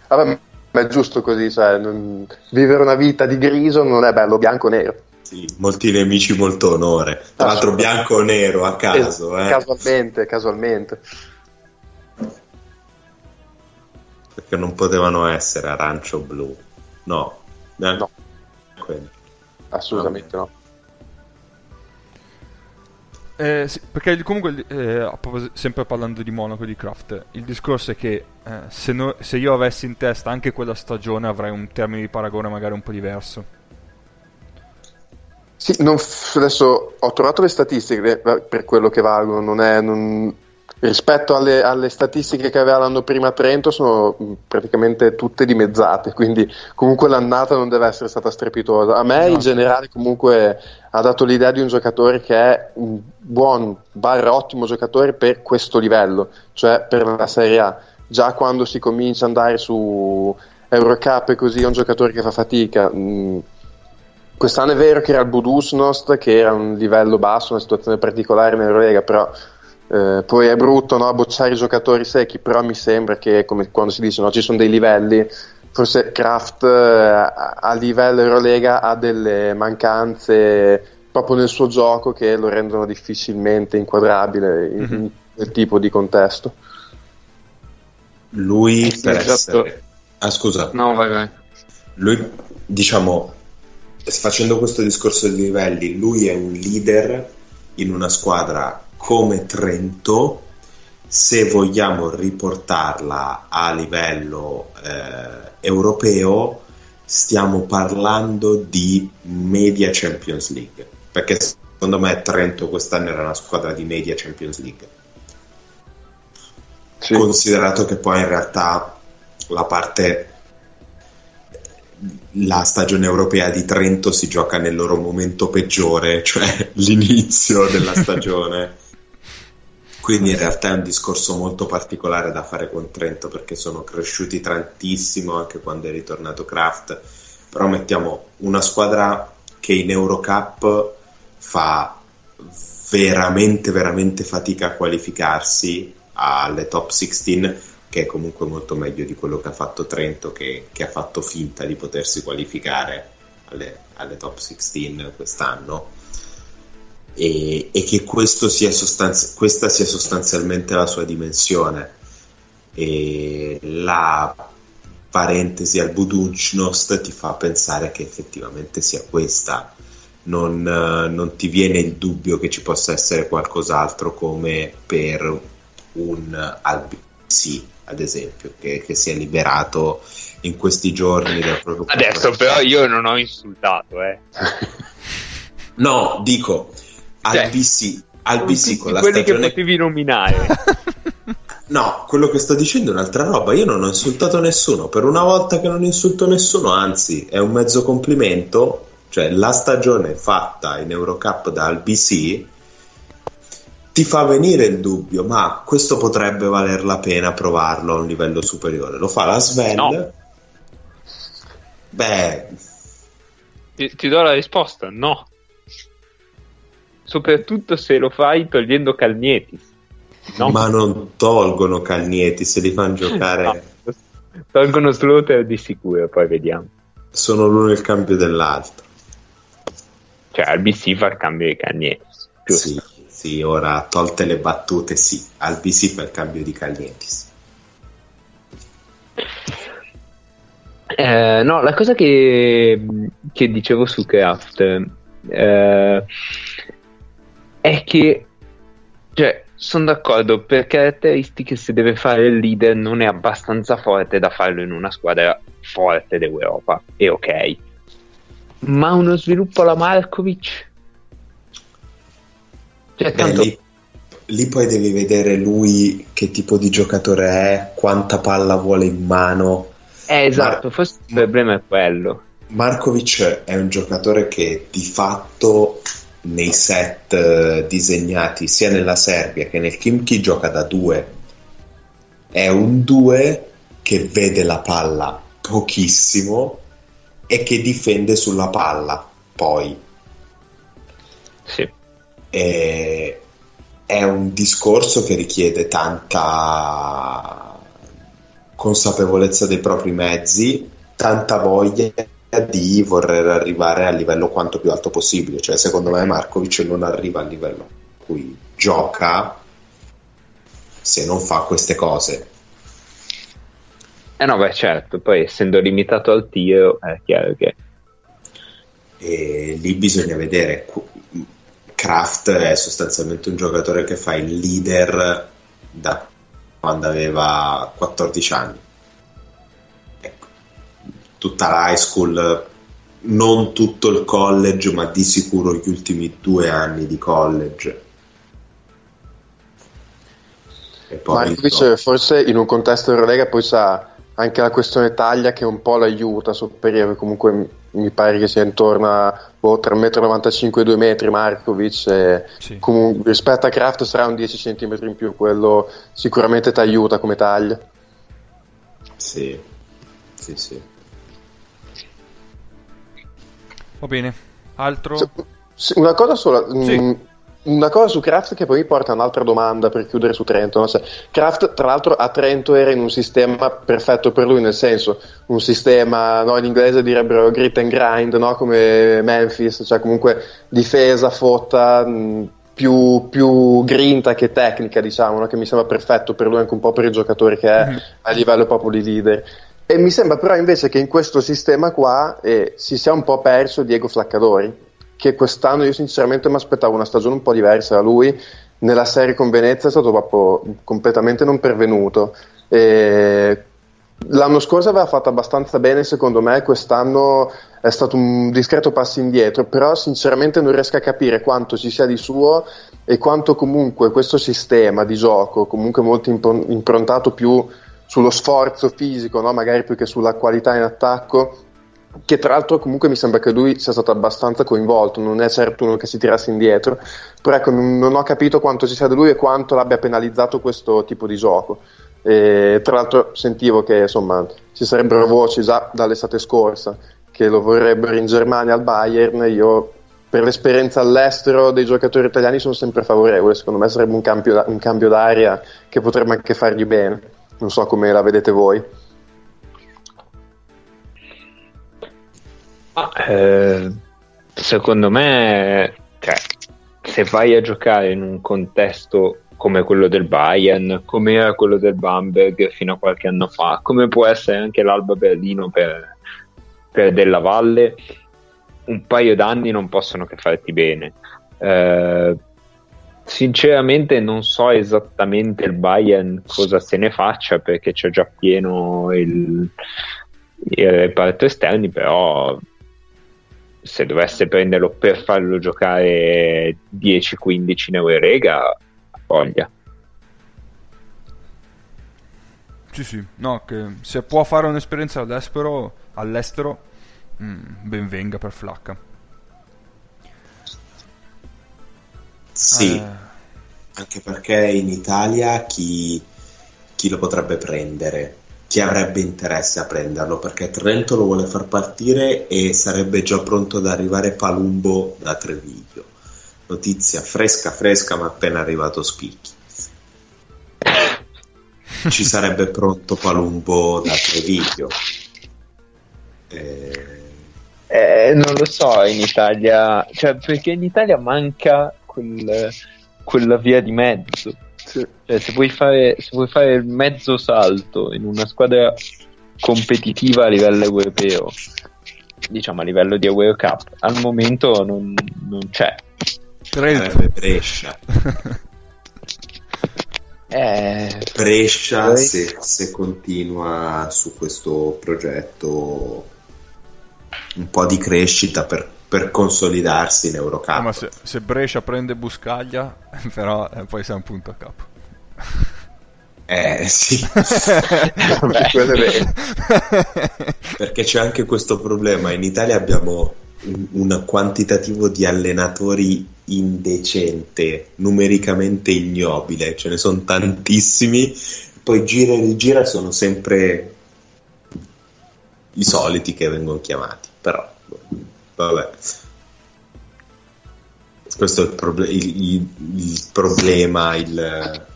Vabbè, ma è giusto così, cioè, non- vivere una vita di griso non è bello, bianco o nero. sì, molti nemici, molto onore. Tra l'altro bianco o nero a caso, eh, Casualmente, casualmente. perché non potevano essere arancio o blu. No, bianco No. nero. Assolutamente no. Eh, sì, perché comunque, eh, sempre parlando di Monaco e di Kraft, il discorso è che eh, se, no- se io avessi in testa anche quella stagione avrei un termine di paragone magari un po' diverso. Sì, non adesso ho trovato le statistiche per quello che valgono, non è, non- rispetto alle, alle statistiche che aveva l'anno prima a Trento sono mh, praticamente tutte dimezzate, [LAUGHS] quindi comunque l'annata non deve essere stata strepitosa. A me No. in generale comunque ha dato l'idea di un giocatore che è un buon, barra ottimo giocatore per questo livello, cioè per la Serie A. Già quando si comincia ad andare su Eurocup e così è un giocatore che fa fatica. mh, Quest'anno è vero che era il Budusnost, che era un livello basso, una situazione particolare in Eurolega, però eh, poi è brutto no, bocciare i giocatori secchi, però mi sembra che come quando si dice no, ci sono dei livelli, forse Kraft eh, a livello Eurolega ha delle mancanze proprio nel suo gioco che lo rendono difficilmente inquadrabile in, Mhm. quel tipo di contesto. Lui Sì, per esatto. essere... Ah scusa, No, vai, vai. lui diciamo facendo questo discorso di livelli lui è un leader in una squadra come Trento se vogliamo riportarla a livello eh, europeo stiamo parlando di media Champions League perché secondo me Trento quest'anno era una squadra di media Champions League Sì. considerato che poi in realtà la parte la stagione europea di Trento si gioca nel loro momento peggiore, cioè [LAUGHS] l'inizio della stagione. Quindi in realtà è un discorso molto particolare da fare con Trento perché sono cresciuti tantissimo anche quando è ritornato Kraft. Però mettiamo una squadra che in Eurocup fa veramente veramente fatica a qualificarsi alle top 16 che è comunque molto meglio di quello che ha fatto Trento che, che ha fatto finta di potersi qualificare alle, alle top 16 quest'anno e, e che questo sia sostanzi- questa sia sostanzialmente la sua dimensione. E la parentesi al Buducnost ti fa pensare che effettivamente sia questa. Non, non ti viene il dubbio che ci possa essere qualcos'altro come per un Albc ad esempio che, che si è liberato in questi giorni dal proprio Adesso però io non ho insultato, eh. [LAUGHS] no dico Cioè, Albc Albc Tutti con la quelli che stagione potevi nominare. [LAUGHS] No, quello che sto dicendo è un'altra roba. Io non ho insultato nessuno. Per una volta che non insulto nessuno, anzi, è un mezzo complimento. Cioè, la stagione fatta in Eurocup da Albc ti fa venire il dubbio, ma questo potrebbe valer la pena provarlo a un livello superiore. Lo fa la Sven. No. Beh, Ti, ti do la risposta, no. Soprattutto se lo fai togliendo Calnietis. No? Ma non tolgono Calnietis, li fanno giocare. No, tolgono Slaughter di sicuro, poi vediamo. Sono l'uno il cambio dell'altro. Cioè, al BC fa il cambio di Calnietis. Sì, sì, ora tolte le battute, sì. Al BC fa il cambio di Calnietis. Eh, no, la cosa che, che dicevo su Craft eh, è che cioè, sono d'accordo, per caratteristiche se deve fare il leader non è abbastanza forte da farlo in una squadra forte d'Europa, e ok. Ma uno sviluppo alla Markovic? Cioè, tanto... Beh, lì, lì, poi devi vedere lui che tipo di giocatore è, quanta palla vuole in mano. Eh, esatto, Mar- forse il problema è quello. Markovic è un giocatore che di fatto nei set uh, disegnati sia nella Serbia che nel Kimchi gioca da due. È un 2 che vede la palla pochissimo e che difende sulla palla poi. Sì. E, è un discorso che richiede tanta consapevolezza dei propri mezzi, tanta voglia di voler arrivare al livello quanto più alto possibile. Cioè, secondo me Markovic non arriva al livello a cui gioca se non fa queste cose. Eh no, beh certo, poi essendo limitato al tiro è chiaro che... E lì bisogna vedere. Kraft è sostanzialmente un giocatore che fa il leader da quando aveva 14 anni tutta l'high school, non tutto il college, ma di sicuro gli ultimi due anni di college. E poi Markovic forse in un contesto Eurolega poi sa anche la questione taglia che un po' l'aiuta a sopperire, comunque mi pare che sia intorno a boh, 3,95 m 2 metri Markovic e sì. comunque, rispetto a Kraft sarà un 10 cm in più, quello sicuramente ti aiuta come taglia. Sì, sì, sì. Va bene. Altro? Una cosa sola. Sì. Mm, una cosa su Kraft che poi mi porta a un'altra domanda per chiudere su Trento. No? Kraft, tra l'altro, a Trento era in un sistema perfetto per lui, nel senso, un sistema, no, in inglese direbbero grit and grind, no? come Memphis, cioè comunque difesa, fotta, mh, più, più, grinta che tecnica, diciamo, che mi sembra perfetto per lui, anche un po' per i giocatori che è mm-hmm. a livello proprio di leader. E mi sembra però invece che in questo sistema qua eh, si sia un po' perso Diego Flaccadori, che quest'anno io sinceramente mi aspettavo una stagione un po' diversa da lui, nella serie con Venezia è stato proprio completamente non pervenuto. E l'anno scorso aveva fatto abbastanza bene secondo me, quest'anno è stato un discreto passo indietro, però sinceramente non riesco a capire quanto ci sia di suo e quanto comunque questo sistema di gioco, comunque molto improntato più sullo sforzo fisico, no? magari più che sulla qualità in attacco, che tra l'altro comunque mi sembra che lui sia stato abbastanza coinvolto, non è certo uno che si tirasse indietro, però ecco, non, ho capito quanto ci sia da lui e quanto l'abbia penalizzato questo tipo di gioco. E, tra l'altro sentivo che insomma ci sarebbero voci già dall'estate scorsa che lo vorrebbero in Germania al Bayern, io per l'esperienza all'estero dei giocatori italiani sono sempre favorevole, secondo me sarebbe un cambio, un cambio d'aria che potrebbe anche fargli bene. Non so come la vedete voi. Ah, eh, secondo me, cioè, se vai a giocare in un contesto come quello del Bayern, come era quello del Bamberg fino a qualche anno fa, come può essere anche l'Alba Berlino per, per Della Valle, un paio d'anni non possono che farti bene. Eh, Sinceramente non so esattamente il Bayern cosa se ne faccia perché c'è già pieno il, il reparto esterni, però se dovesse prenderlo per farlo giocare 10-15 in Eurega, voglia. Sì, sì, no, che se può fare un'esperienza all'estero, all'estero mm, ben venga per flacca. Sì, eh. anche perché in Italia chi, chi lo potrebbe prendere? Chi avrebbe interesse a prenderlo? Perché Trento lo vuole far partire e sarebbe già pronto ad arrivare Palumbo da Treviglio. notizia fresca fresca ma appena arrivato Spicchi. Ci sarebbe pronto Palumbo da Treviglio. Eh... Eh, non lo so in Italia, cioè perché in Italia manca quel, quella via di mezzo. Sì. Cioè, se, vuoi fare, se vuoi fare il mezzo salto in una squadra competitiva a livello europeo, diciamo a livello di World Cup, al momento non, non c'è. Sarebbe Brescia. eh, Brescia [LAUGHS] se, se continua su questo progetto un po' di crescita per, per consolidarsi in Eurocup. No, ma se, se, Brescia prende Buscaglia, [LAUGHS] però eh, poi siamo punto a capo. Eh sì, [LAUGHS] perché c'è anche questo problema. In Italia abbiamo un, un quantitativo di allenatori indecente, numericamente ignobile, ce ne sono tantissimi, poi gira e rigira sono sempre i soliti che vengono chiamati, però vabbè. Questo è il, proble- il, il, il problema, il,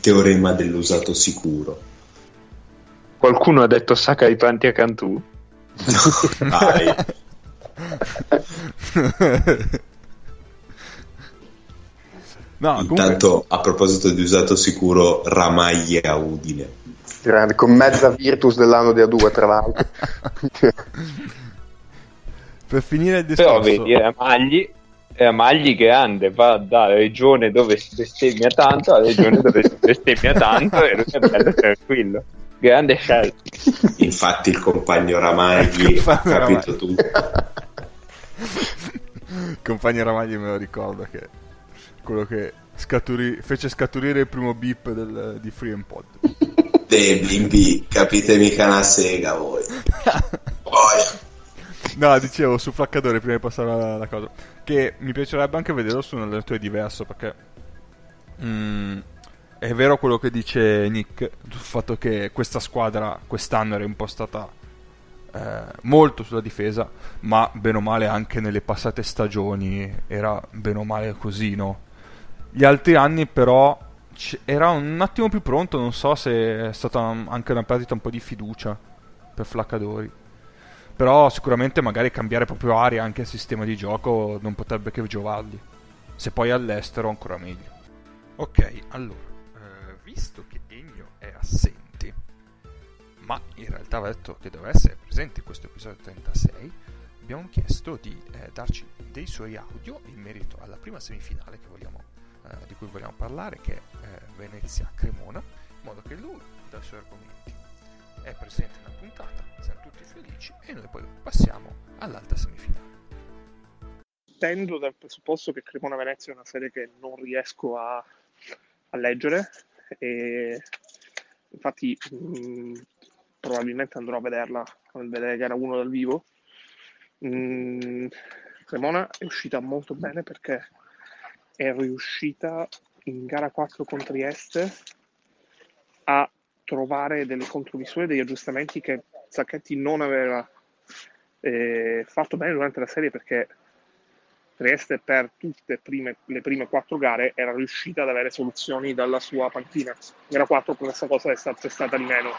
teorema dell'usato sicuro. Qualcuno ha detto Sakai Panti a Cantù? [LAUGHS] Dai. no, Intanto, comunque... a proposito di usato sicuro, Ramaglie a Udine. Grande, con mezza Virtus dell'anno di A2, tra l'altro. [LAUGHS] per finire il discorso... Però vedi, Ramagli è Magli grande, va dalla regione dove si bestemmia tanto alla regione dove si bestemmia tanto e lui è bello tranquillo. Grande scelta. Infatti il compagno Ramagli ha capito tutto. il compagno Ramagli me lo ricordo che quello che scaturi- fece scaturire il primo beep del, di Free and Pod. Dei bimbi, capite mica una sega voi. [LAUGHS] Poi No, dicevo su Flaccadore prima di passare alla, cosa. Che mi piacerebbe anche vederlo su un allenatore diverso perché. Mm, è vero quello che dice Nick sul fatto che questa squadra quest'anno era impostata eh, molto sulla difesa, ma bene o male anche nelle passate stagioni era bene o male così, no? Gli altri anni però era un attimo più pronto, non so se è stata anche una perdita un po' di fiducia per Flaccadori. Però sicuramente magari cambiare proprio aria anche al sistema di gioco non potrebbe che giovargli. Se poi all'estero ancora meglio. Ok, allora, eh, visto che Ennio è assente, ma in realtà aveva detto che doveva essere presente in questo episodio 36, abbiamo chiesto di eh, darci dei suoi audio in merito alla prima semifinale vogliamo, eh, di cui vogliamo parlare, che è eh, Venezia-Cremona, in modo che lui, dai suoi argomenti, è presente nella puntata, siamo tutti felici e noi poi passiamo all'altra semifinale. Tendo dal presupposto che Cremona Venezia è una serie che non riesco a, a leggere e infatti mh, mm, probabilmente andrò a vederla, a vedere gara 1 dal vivo. Mh, mm, Cremona è uscita molto bene perché è riuscita in gara 4 con Trieste a trovare delle contromisure, degli aggiustamenti che Zacchetti non aveva eh, fatto bene durante la serie perché Trieste per tutte prime, le prime quattro gare era riuscita ad avere soluzioni dalla sua panchina. Gara 4 questa cosa è stata, stata di meno.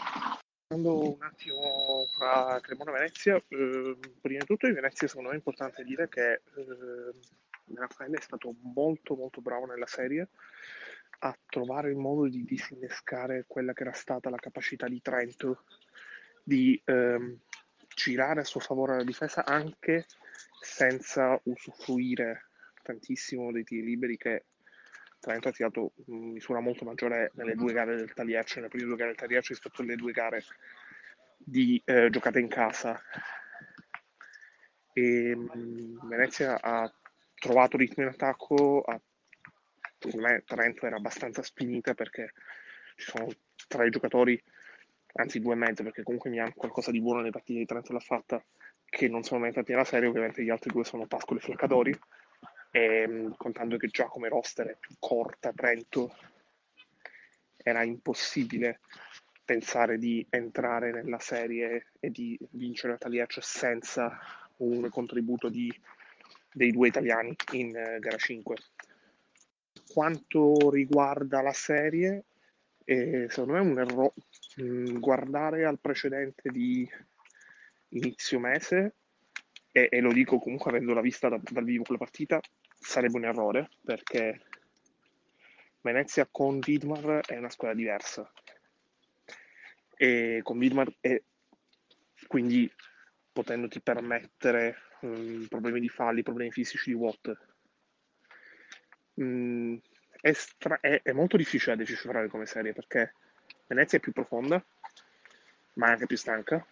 Andando un attimo a Cremona Venezia, eh, prima di tutto in Venezia secondo me è importante dire che eh, Raffaele è stato molto molto bravo nella serie a trovare il modo di disinnescare quella che era stata la capacità di Trento di ehm, girare a suo favore la difesa anche senza usufruire tantissimo dei tiri liberi che Trento ha tirato in misura molto maggiore nelle due gare del Tagliaccio, nelle prime due gare del Tagliaccio rispetto alle due gare di eh, giocate in casa. E, mh, Venezia ha trovato ritmo in attacco, ha secondo me Trento era abbastanza spinita perché ci sono tre giocatori, anzi due e mezzo, perché comunque mi ha qualcosa di buono nelle partite di Trento l'ha fatta, che non sono mai entrati nella serie, ovviamente gli altri due sono Pascoli e Flaccadori, e contando che già come roster è più corta Trento, era impossibile pensare di entrare nella serie e di vincere Tagliaccio senza un contributo di dei due italiani in eh, gara 5. Quanto riguarda la serie, eh, secondo me è un errore guardare al precedente di inizio mese, e, e lo dico comunque avendola vista da, dal vivo quella partita, sarebbe un errore perché Venezia con Vidmar è una squadra diversa e con Vidmar è quindi potendoti permettere um, problemi di falli, problemi fisici di Watt. Mm, è, stra- è, è, molto difficile da decifrare come serie perché Venezia è più profonda, ma è anche più stanca.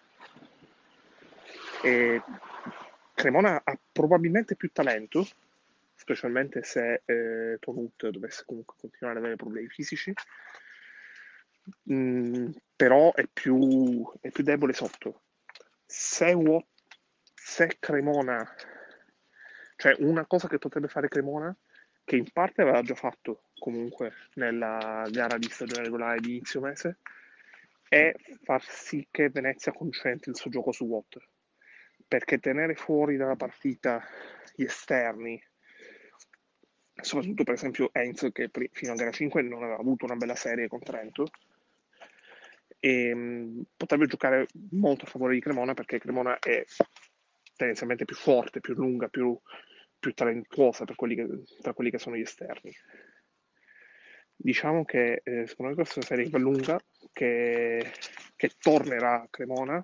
E Cremona ha probabilmente più talento, specialmente se eh, Tonut dovesse comunque continuare ad avere problemi fisici. Mm, però è più, è più debole sotto se, se Cremona, cioè una cosa che potrebbe fare Cremona, che in parte aveva già fatto comunque nella gara di stagione regolare di inizio mese, è far sì che Venezia concentri il suo gioco su Watt. Perché tenere fuori dalla partita gli esterni, soprattutto per esempio Heinz, che fino a gara 5 non aveva avuto una bella serie con Trento, e mh, potrebbe giocare molto a favore di Cremona perché Cremona è tendenzialmente più forte, più lunga, più, più talentuosa per quelli, che, per quelli che sono gli esterni. Diciamo che eh, secondo me questa serie più lunga che, che tornerà a Cremona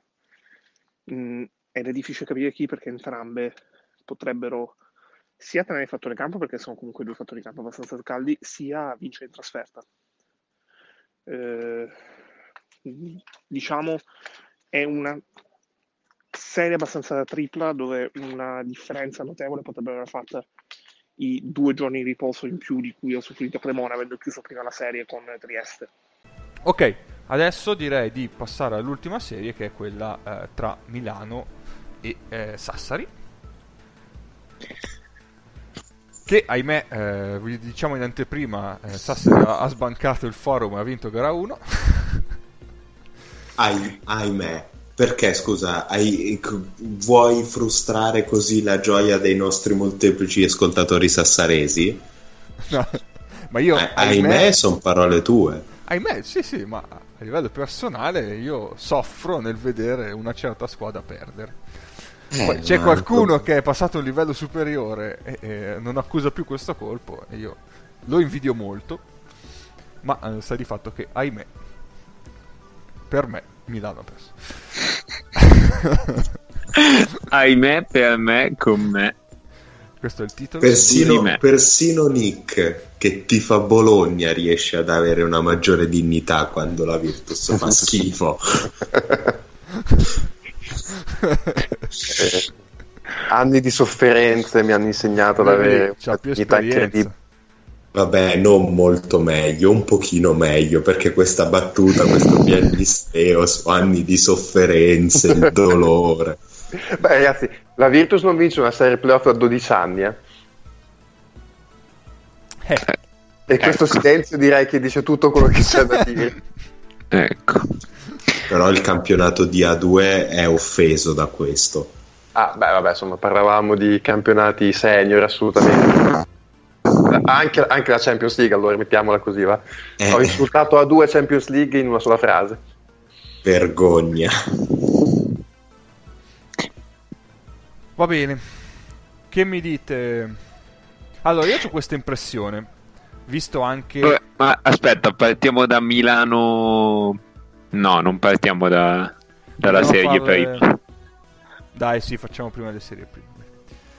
mh, ed è difficile capire chi perché entrambe potrebbero sia tenere il fattore campo perché sono comunque due fattori campo abbastanza caldi sia vincere in trasferta. Eh, diciamo, è una serie abbastanza tripla dove una differenza notevole potrebbe aver fatto i due giorni di riposo in più di cui ho soffrito Cremona avendo chiuso prima la serie con Trieste. Ok, adesso direi di passare all'ultima serie che è quella eh, tra Milano e eh, Sassari. Che ahimè, eh, vi diciamo in anteprima, eh, Sassari ha, ha sbancato il forum e ha vinto gara 1. Ai, ahimè. Perché, scusa, hai, vuoi frustrare così la gioia dei nostri molteplici ascoltatori sassaresi? [LAUGHS] No, ma io... Ah, ahimè, ahimè sono parole tue. Ahimè, sì, sì, ma a livello personale io soffro nel vedere una certa squadra perdere. Eh, c'è qualcuno che è passato a un livello superiore e, e, non accusa più questo colpo e io lo invidio molto, ma eh, sta di fatto che, ahimè, per me Milano ha perso. [LAUGHS] Ahimè, per me, con me. Questo è il titolo. Persino, persino Nick, che ti fa Bologna, riesce ad avere una maggiore dignità quando la Virtus fa schifo. eh, anni di sofferenze mi hanno insegnato ad avere una dignità incredibile. Vabbè, non molto meglio, un pochino meglio, perché questa battuta, questo [LAUGHS] piagnisteo su anni di sofferenze, di dolore. Beh, ragazzi, la Virtus non vince una serie playoff da 12 anni, eh. Eh. E questo ecco. silenzio direi che dice tutto quello che c'è da dire. [LAUGHS] ecco. Però il campionato di A2 è offeso da questo. Ah, beh, vabbè, insomma, parlavamo di campionati senior assolutamente anche, anche, la Champions League, allora mettiamola così, va. Eh. Ho insultato a due Champions League in una sola frase. Vergogna. Va bene. Che mi dite? Allora, io ho questa impressione, visto anche... Vabbè, ma aspetta, partiamo da Milano... No, non partiamo da, dalla Dobbiamo serie fare... prima. Dai, sì, facciamo prima le serie prime.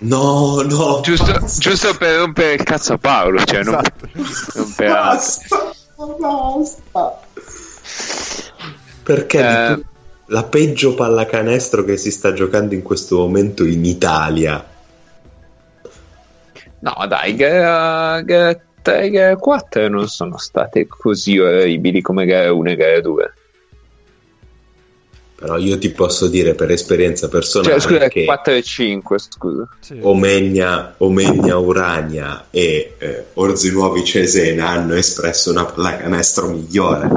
No, no. Giusto, giusto, per rompere il cazzo a Paolo, cioè esatto. non, non per basta, basta. Perché eh, la peggio pallacanestro che si sta giocando in questo momento in Italia. No, dai, gara, gara 3 e gara 4 non sono state così orribili come gara 1 e gara 2 però io ti posso dire per esperienza personale cioè, scusa, che 4 e 5 scusa. Sì. Omegna, Omegna Urania e eh, Orzi Nuovi Cesena hanno espresso una pallacanestro migliore.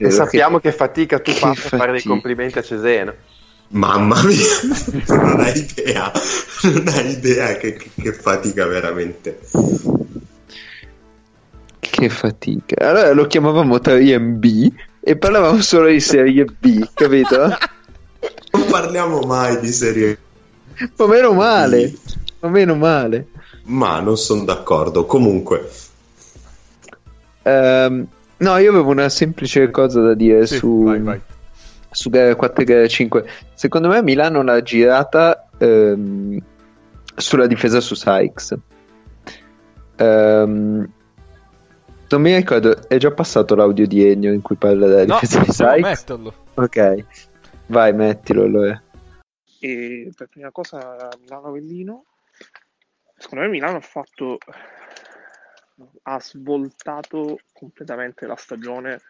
E sappiamo che fatica tu fai a fare dei complimenti a Cesena. Mamma mia, non hai idea, non hai idea che, che, che fatica veramente. Che fatica. Allora lo chiamavamo 3B e parlavamo solo di serie B, capito? [LAUGHS] non parliamo mai di serie Ma meno male, ma meno male. Ma non sono d'accordo. Comunque, Ehm, no, io avevo una semplice cosa da dire Sì, su, vai, vai. su gara 4 e gara 5. Secondo me Milano l'ha girata ehm, sulla difesa su Sykes. Ehm, non mi ricordo, è già passato l'audio di Ennio in cui parla della No, difesa di Sykes? metterlo. Ok, vai, mettilo allora. E per prima cosa Milano-Avellino, secondo me Milano ha fatto, ha svoltato completamente la stagione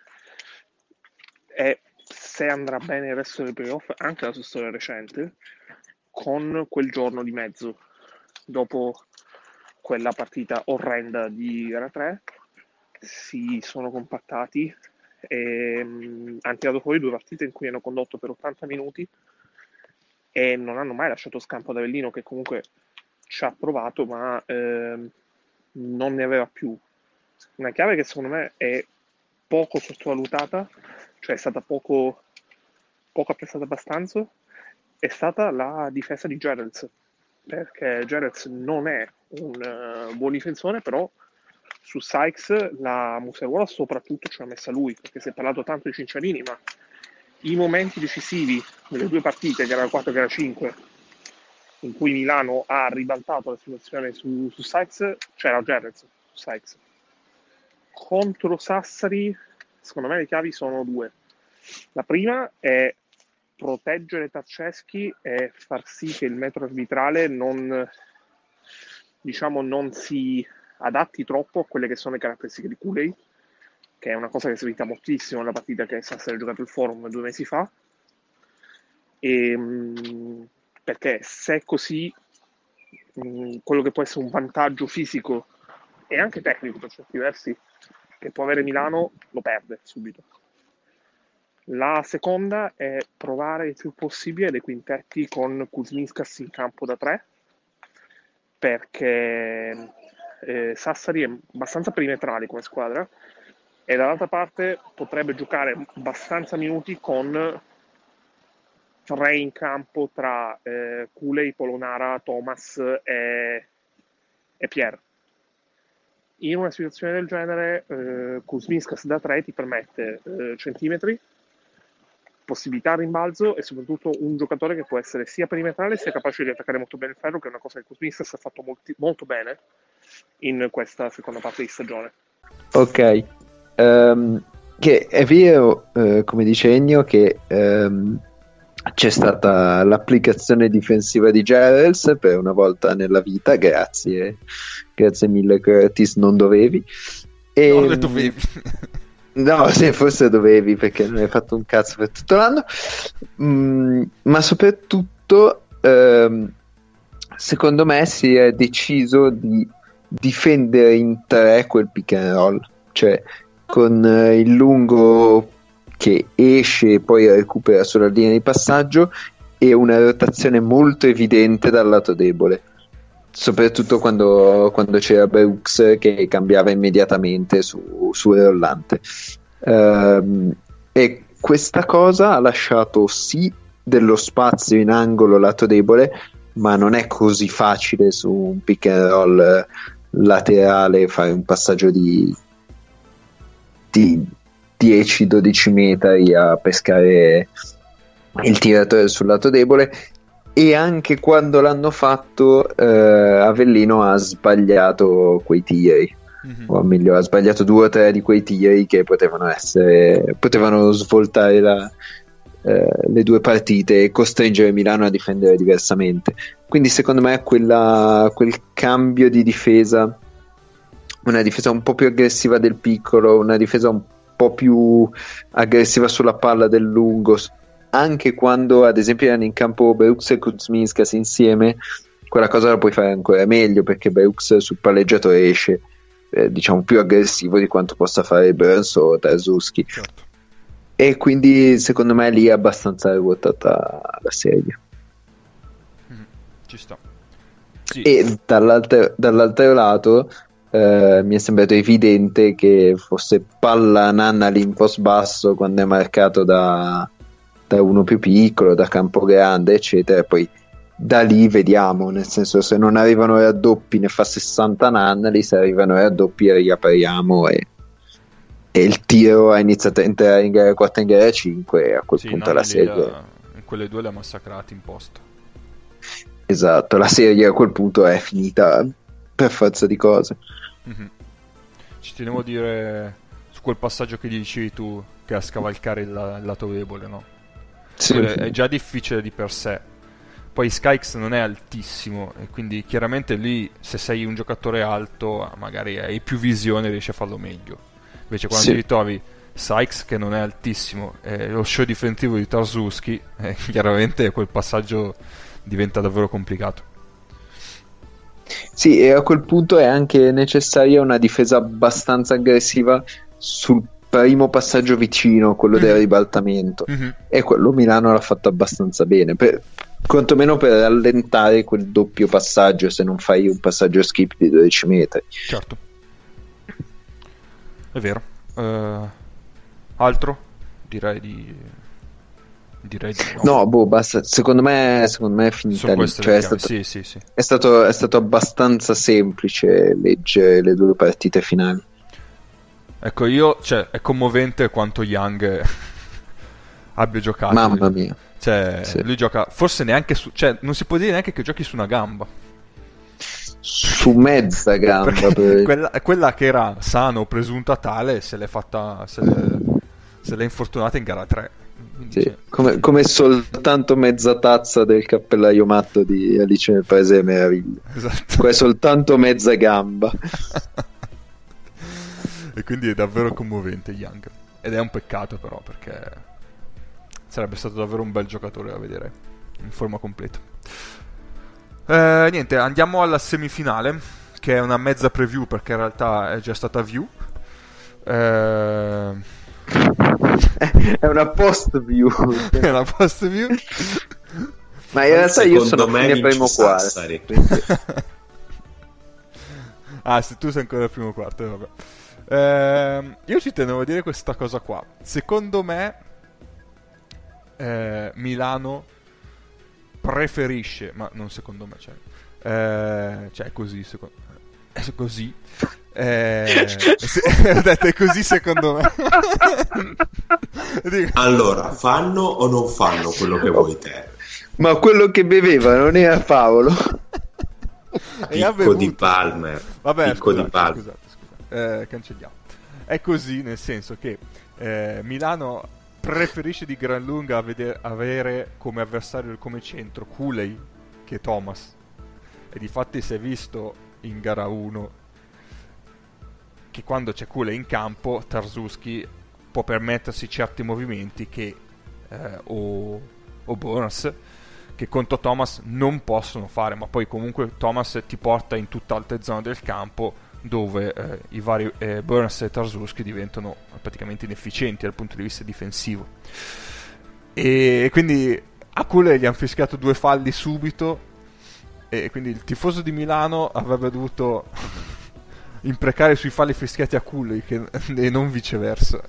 e se andrà bene il resto dei playoff, anche la sua storia recente, con quel giorno di mezzo, dopo quella partita orrenda di gara 3, si sono compattati e mh, hanno tirato fuori due partite in cui hanno condotto per 80 minuti e non hanno mai lasciato scampo ad Avellino che comunque ci ha provato ma ehm, non ne aveva più. Una chiave che secondo me è poco sottovalutata, cioè è stata poco, poco apprezzata abbastanza, è stata la difesa di Gerrels, perché Gerrels non è un eh, buon difensore, però su Sykes la Museruola soprattutto ci ha messa lui, perché si è parlato tanto di Cinciarini, ma i momenti decisivi delle due partite, che era 4 e gara 5, in cui Milano ha ribaltato la situazione su, su Sykes, c'era Gerrits su Sykes. Contro Sassari, secondo me le chiavi sono due. La prima è proteggere Tarceschi e far sì che il metro arbitrale non, diciamo, non si adatti troppo a quelle che sono le caratteristiche di Cooley, che è una cosa che si evita moltissimo nella partita che Sassari ha giocato il forum due mesi fa. E, mh, perché se è così, mh, quello che può essere un vantaggio fisico e anche tecnico per certi versi che può avere Milano lo perde subito. La seconda è provare il più possibile dei quintetti con Kuzminskas in campo da tre, perché eh, Sassari è abbastanza perimetrale come squadra e dall'altra parte potrebbe giocare abbastanza minuti con tre in campo tra eh, Cooley, Polonara, Thomas e, e Pierre. In una situazione del genere, eh, Kuzminskas da 3 ti permette eh, centimetri, possibilità a rimbalzo e soprattutto un giocatore che può essere sia perimetrale sia capace di attaccare molto bene il ferro, che è una cosa che Kuzminskas ha fatto molti- molto bene in questa seconda parte di stagione. Ok, Ehm, che è vero, eh, come dice Ennio, che ehm, c'è stata l'applicazione difensiva di Gerels per una volta nella vita, grazie, grazie mille Curtis, non dovevi. E, Non le dovevi. [LAUGHS] No, sì, forse dovevi perché non hai fatto un cazzo per tutto l'anno. Mm, ma soprattutto, ehm, secondo me, si è deciso di difendere in tre quel pick and roll, cioè con eh, il lungo che esce e poi recupera sulla linea di passaggio e una rotazione molto evidente dal lato debole. Soprattutto quando, quando c'era Brooks che cambiava immediatamente su, su rollante. Ehm, e questa cosa ha lasciato sì dello spazio in angolo lato debole, ma non è così facile su un pick and roll eh, laterale fare un passaggio di, di 10-12 metri a pescare il tiratore sul lato debole e anche quando l'hanno fatto eh, Avellino ha sbagliato quei tiri Mhm. o meglio ha sbagliato due o tre di quei tiri che potevano essere potevano svoltare la- eh, le due partite e costringere Milano a difendere diversamente quindi secondo me quella- quel cambio di difesa una difesa un po' più aggressiva del piccolo una difesa un po' più aggressiva sulla palla del lungo anche quando ad esempio erano in campo Brooks e Kuzminskas insieme quella cosa la puoi fare ancora meglio perché Brooks sul palleggiatore esce eh, diciamo più aggressivo di quanto possa fare Burns o Tarzuski Certo. E quindi secondo me lì è abbastanza ruotata la serie. Mm, ci sta. Sì. E dall'altro, dall'altro lato eh, mi è sembrato evidente che fosse palla nanna all'impost basso quando è marcato da, da uno più piccolo, da campo grande, eccetera. Poi da lì vediamo, nel senso se non arrivano raddoppi ne fa 60 Nannali, se arrivano raddoppi riapriamo e, e, il tiro ha iniziato a entrare in gara 4 e in gara 5 e a quel sì, punto la serie... La, in quelle due le ha massacrate in posto. Esatto, la serie a quel punto è finita per forza di cose. Mm-hmm. Ci tenevo a dire su quel passaggio che dicevi tu, che a scavalcare il, il lato debole, no? Sì. È già difficile di per sé poi Skykes non è altissimo e quindi chiaramente lì se sei un giocatore alto magari hai più visione riesci a farlo meglio. Invece quando sì. ti ritrovi Sykes che non è altissimo e lo show difensivo di Tarzuski, eh, [LAUGHS] chiaramente quel passaggio diventa davvero complicato. Sì, e a quel punto è anche necessaria una difesa abbastanza aggressiva sul primo passaggio vicino, quello mm-hmm. del ribaltamento. Mm-hmm. E quello Milano l'ha fatto abbastanza bene. Per, quantomeno per rallentare quel doppio passaggio se non fai un passaggio skip di 12 metri. Certo. È vero. Uh, altro? Direi di... Direi di no. no. boh, basta. Secondo me, secondo me è finita lì. Cioè, è, stato, sì, sì, sì. È, stato, è stato abbastanza semplice leggere le due partite finali. Ecco, io, cioè, è commovente quanto Young [LAUGHS] abbia giocato. Mamma mia. Cioè, sì. lui gioca, forse neanche su, cioè, non si può dire neanche che giochi su una gamba. Su mezza gamba. Per... Quella, quella, che era sano, presunta tale, se l'è fatta, se l'è, se l'è infortunata in gara 3. Sì, come, come, soltanto mezza tazza del cappellaio matto di Alice nel Paese delle Meraviglie. Esatto. Qua è soltanto mezza gamba. [LAUGHS] e quindi è davvero commovente Young. Ed è un peccato però perché sarebbe stato davvero un bel giocatore da vedere in forma completa. Eh, niente, andiamo alla semifinale, che è una mezza preview perché in realtà è già stata view. Eh... [LAUGHS] è una post view. [LAUGHS] è una post view. Ma in realtà io sono fine primo quarto. [LAUGHS] ah, se tu sei ancora al primo quarto, vabbè. Eh, io ci tenevo a dire questa cosa qua. Secondo me eh, Milano preferisce, ma non secondo me, cioè, eh, cioè è così, secondo è così. Eh, [LAUGHS] se, [LAUGHS] ho detto è così secondo me. [LAUGHS] allora, fanno o non fanno quello che vuoi te? Ma quello che beveva non era Paolo. Picco di Palmer. Vabbè, Picco scusate, di Palmer. Scusate, scusate. Eh, cancelliamo. È così nel senso che eh, Milano preferisce di gran lunga vedere, avere come avversario come centro Cooley che Thomas. E di fatti si è visto in gara 1 che quando c'è Cooley in campo Tarzuski può permettersi certi movimenti che eh, o, o Burns che contro Thomas non possono fare, ma poi comunque Thomas ti porta in tutte altre zone del campo dove eh, i vari eh, Burns e Tarzuski diventano praticamente inefficienti dal punto di vista difensivo. E quindi a Cule gli hanno fischiato due falli subito e quindi il tifoso di Milano avrebbe dovuto [LAUGHS] imprecare sui falli fischiati a Cule [LAUGHS] e non viceversa.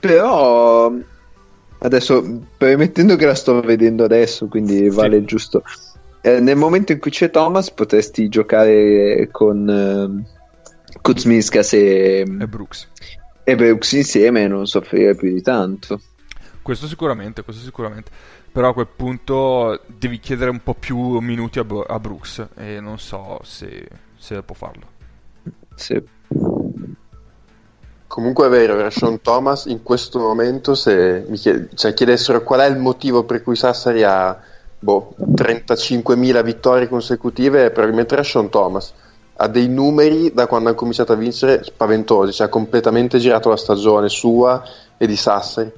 Però adesso premettendo che la sto vedendo adesso, quindi vale sì. giusto eh, nel momento in cui c'è Thomas potresti giocare con eh, Kuzmiskas e, e Brooks. e Brooks insieme e non soffrire più di tanto. Questo sicuramente, questo sicuramente. Però a quel punto devi chiedere un po' più minuti a, a Brooks e non so se, se può farlo. Sì. Comunque è vero, Rashon Thomas in questo momento se mi chied- cioè, chiedessero qual è il motivo per cui Sassari ha boh, 35.000 vittorie consecutive, probabilmente era Sean Thomas. Ha dei numeri da quando ha cominciato a vincere spaventosi, cioè ha completamente girato la stagione sua e di Sassari.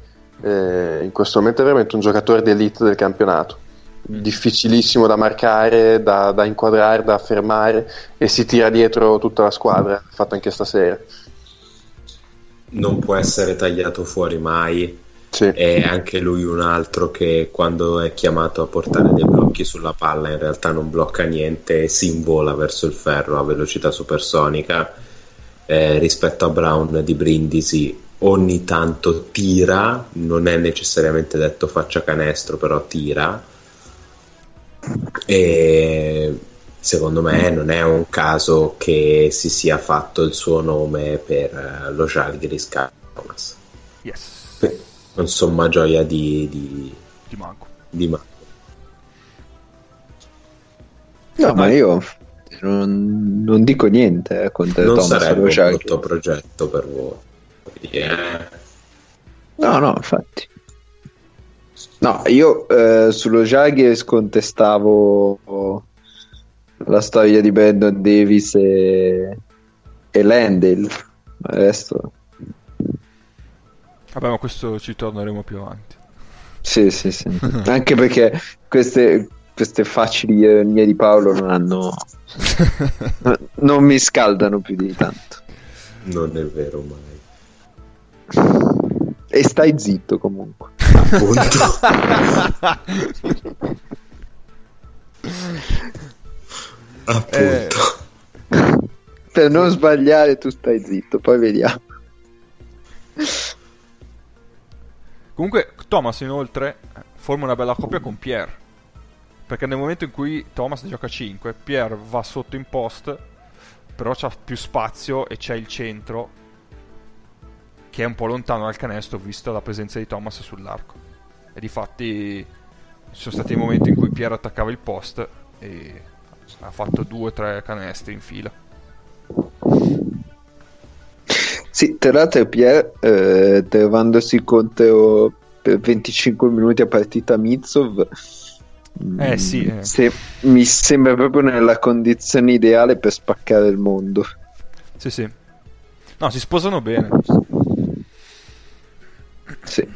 Eh, in questo momento è veramente un giocatore d'elite del campionato. Difficilissimo da marcare, da, da inquadrare, da fermare e si tira dietro tutta la squadra, fatto anche stasera. non può essere tagliato fuori mai. Sì. E anche lui un altro che quando è chiamato a portare dei blocchi sulla palla in realtà non blocca niente e si invola verso il ferro a velocità supersonica. Eh, rispetto a Brown di Brindisi ogni tanto tira, non è necessariamente detto faccia canestro, però tira. E secondo me non è un caso che si sia fatto il suo nome per eh, lo Žalgiris Kaunas. Yes. Beh, Non somma gioia di, di, Ti manco. di Marco. No, ma io non, non dico niente eh, contro Non Thomas sarebbe un brutto progetto per voi. Eh, No, no, infatti. No, io eh, sullo Jaguars contestavo la storia di Brandon Davis e, e Landale. Adesso, Vabbè, ma questo ci torneremo più avanti. sì, sì, sì. [LAUGHS] Anche perché queste, queste facili ironie di Paolo non hanno. [LAUGHS] non mi scaldano più di tanto. non è vero mai. E stai zitto comunque. Appunto. [LAUGHS] Appunto. Eh. Per non sbagliare, tu stai zitto, poi vediamo. Comunque, Thomas inoltre forma una bella coppia con Pierre. Perché nel momento in cui Thomas gioca 5, Pierre va sotto in post, però c'ha più spazio e c'è il centro che è un po' lontano dal canestro vista la presenza di Thomas sull'arco. E difatti ci sono stati momenti in cui Pierre attaccava il post e ha fatto due o tre canestri in fila. Sì, tra l'altro Pierre, eh, trovandosi contro per 25 minuti a partita Mitsov, Eh, mm, sì, eh. se- mi sembra proprio nella condizione ideale per spaccare il mondo. Sì, sì. No, si sposano bene. Sì.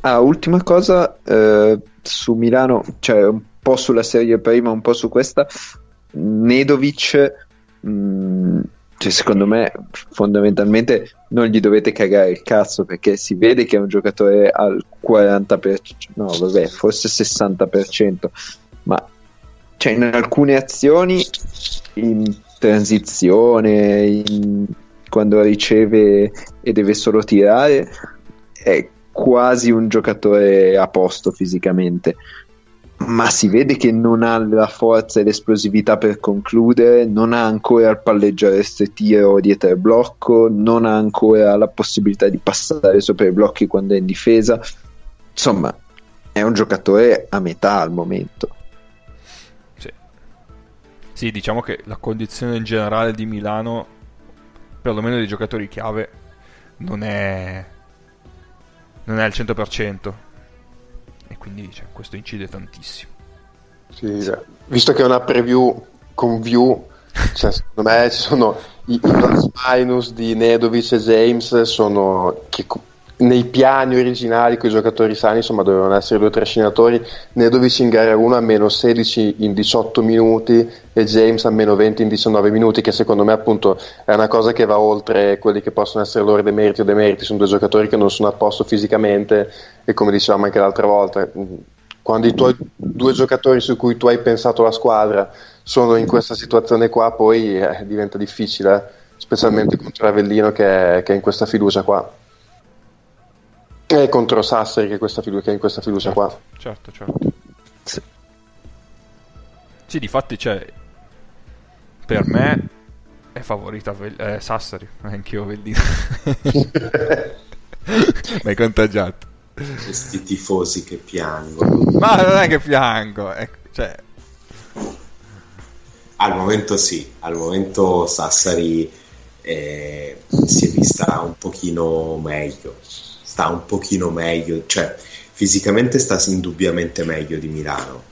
Ah, ultima cosa eh, su Milano, cioè un po' sulla serie prima, un po' su questa. Nedovic, mm, cioè, secondo me, fondamentalmente non gli dovete cagare il cazzo perché si vede che è un giocatore al 40%, no, vabbè, forse 60%, ma cioè, in alcune azioni, in transizione, in- quando riceve e deve solo tirare, è quasi un giocatore a posto fisicamente. Ma si vede che non ha la forza e l'esplosività per concludere, non ha ancora il palleggiare tiro dietro il blocco, non ha ancora la possibilità di passare sopra i blocchi quando è in difesa. Insomma, è un giocatore a metà al momento. Sì. Sì, diciamo che la condizione in generale di Milano, perlomeno dei giocatori chiave, non è non è al 100% e quindi cioè, questo incide tantissimo. Sì, cioè, visto che è una preview con view, cioè, secondo me ci sono i, i plus minus di Nedovic e James sono che nei piani originali con i giocatori sani insomma dovevano essere due trascinatori Nedovic in gara 1 a meno 16 in 18 minuti e James a meno 20 in 19 minuti che secondo me appunto è una cosa che va oltre quelli che possono essere loro demeriti o demeriti. Sono due giocatori che non sono a posto fisicamente e come dicevamo anche l'altra volta quando i tuoi due giocatori su cui tu hai pensato la squadra sono in questa situazione qua poi eh, diventa difficile eh, specialmente contro Avellino che che è in questa fiducia qua e contro Sassari che è, questa fidu- che è in questa fiducia qua Certo, certo. Sì. Sì, difatti c'è per me è favorita Vel- eh, Sassari, anch'io Avellino. [LAUGHS] Mi hai contagiato. Questi tifosi che piangono. Ma non è che piango, è- cioè Al momento sì, al momento Sassari eh, si è vista un pochino meglio, sta un pochino meglio, cioè fisicamente sta indubbiamente meglio di Milano.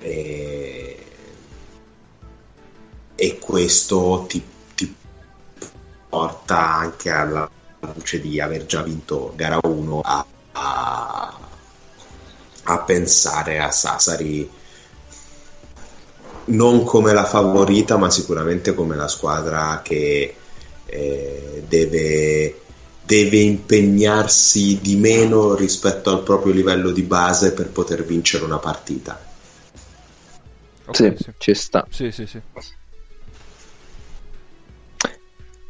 E, e questo ti, ti porta anche alla luce di aver già vinto gara 1 a, a, a pensare a Sassari non come la favorita, ma sicuramente come la squadra che eh, deve, deve impegnarsi di meno rispetto al proprio livello di base per poter vincere una partita. Ok, sì, sì. ci sta. Sì, sì, sì.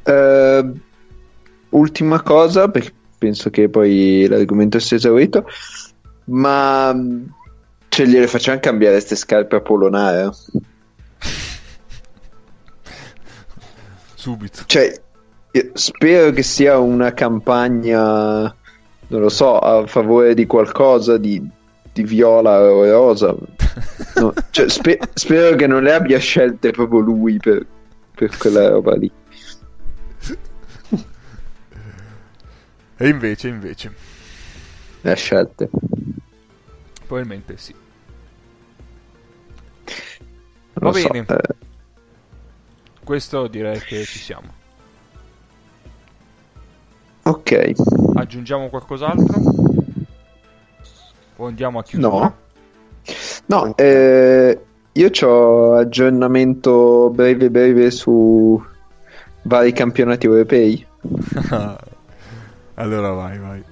Eh, ultima cosa, perché penso che poi l'argomento sia esaurito, ma mh, cioè, gliele facciamo cambiare queste scarpe a polonare? [LAUGHS] Subito. Cioè, io spero che sia una campagna, non lo so, a favore di qualcosa di, di viola o rosa. No, [LAUGHS] cioè, spe- spero che non le abbia scelte proprio lui per, per quella roba lì. E invece, invece, Le ha scelte. probabilmente sì. Va so, bene. eh, Questo direi che ci siamo. Ok, Aggiungiamo qualcos'altro? O andiamo a chiusura? no. No, eh, io ho aggiornamento breve breve su vari campionati europei. [LAUGHS] allora vai, vai.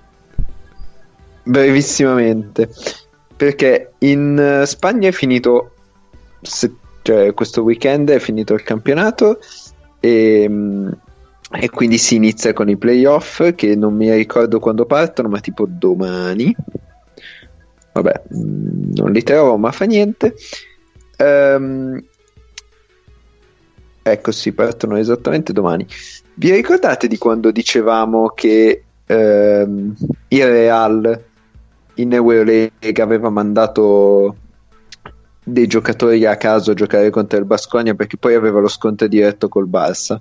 Brevissimamente, perché in Spagna è finito, se- cioè questo weekend è finito il campionato e, mm, e quindi si inizia con i playoff che non mi ricordo quando partono, ma tipo domani. Vabbè, mm, non li trovo, ma fa niente. Ehm, ecco, sì, partono esattamente domani. Vi ricordate di quando dicevamo che ehm, il Real in Eurolega aveva mandato dei giocatori a caso a giocare contro il Basconia perché poi aveva lo scontro diretto col Barça.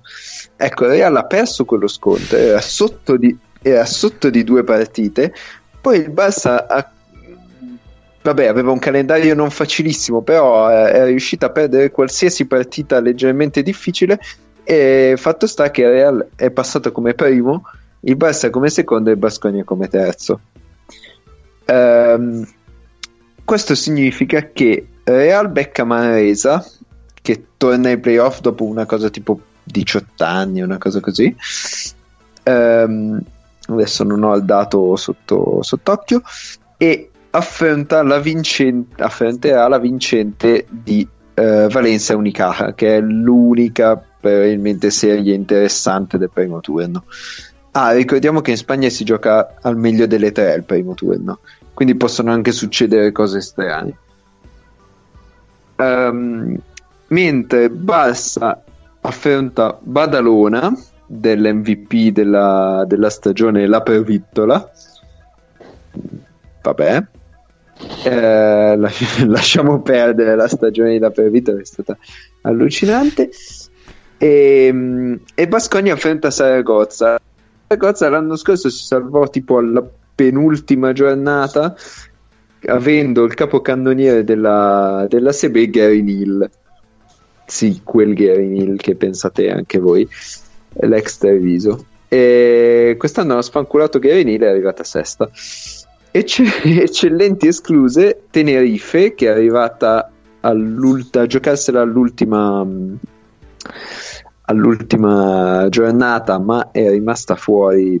Ecco, il Real ha perso quello scontro, era sotto di, era sotto di due partite, poi il Barça ha Vabbè, aveva un calendario non facilissimo, però eh, è riuscito a perdere qualsiasi partita leggermente difficile e fatto sta che il Real è passato come primo, il Barça come secondo e il Basconia come terzo. Ehm, questo significa che Real becca Manresa, che torna ai playoff dopo una cosa tipo 18 anni, una cosa così. Ehm, adesso non ho il dato sotto, sott'occhio. E affronta la vincente, affronterà la vincente di eh, Valencia Unicaja, che è l'unica probabilmente serie interessante del primo turno. Ah, ricordiamo che in Spagna si gioca al meglio delle tre il primo turno, quindi possono anche succedere cose strane. Ehm, mentre Barça affronta Badalona dell'MVP della, della stagione La Pervittola. Vabbè, eh, las- [LAUGHS] lasciamo perdere la stagione di La Pervittola, è stata allucinante. E, e Bascogna affronta Saragozza. Saragozza l'anno scorso si salvò tipo alla penultima giornata avendo il capocannoniere della, della Sebe Gary Neal. Sì, quel Gary Neal che pensate anche voi, l'ex Treviso. E quest'anno ha spanculato Gary Neal è arrivata sesta. Ecce- [LAUGHS] eccellenti escluse Tenerife che è arrivata a giocarsela all'ultima all'ultima giornata ma è rimasta fuori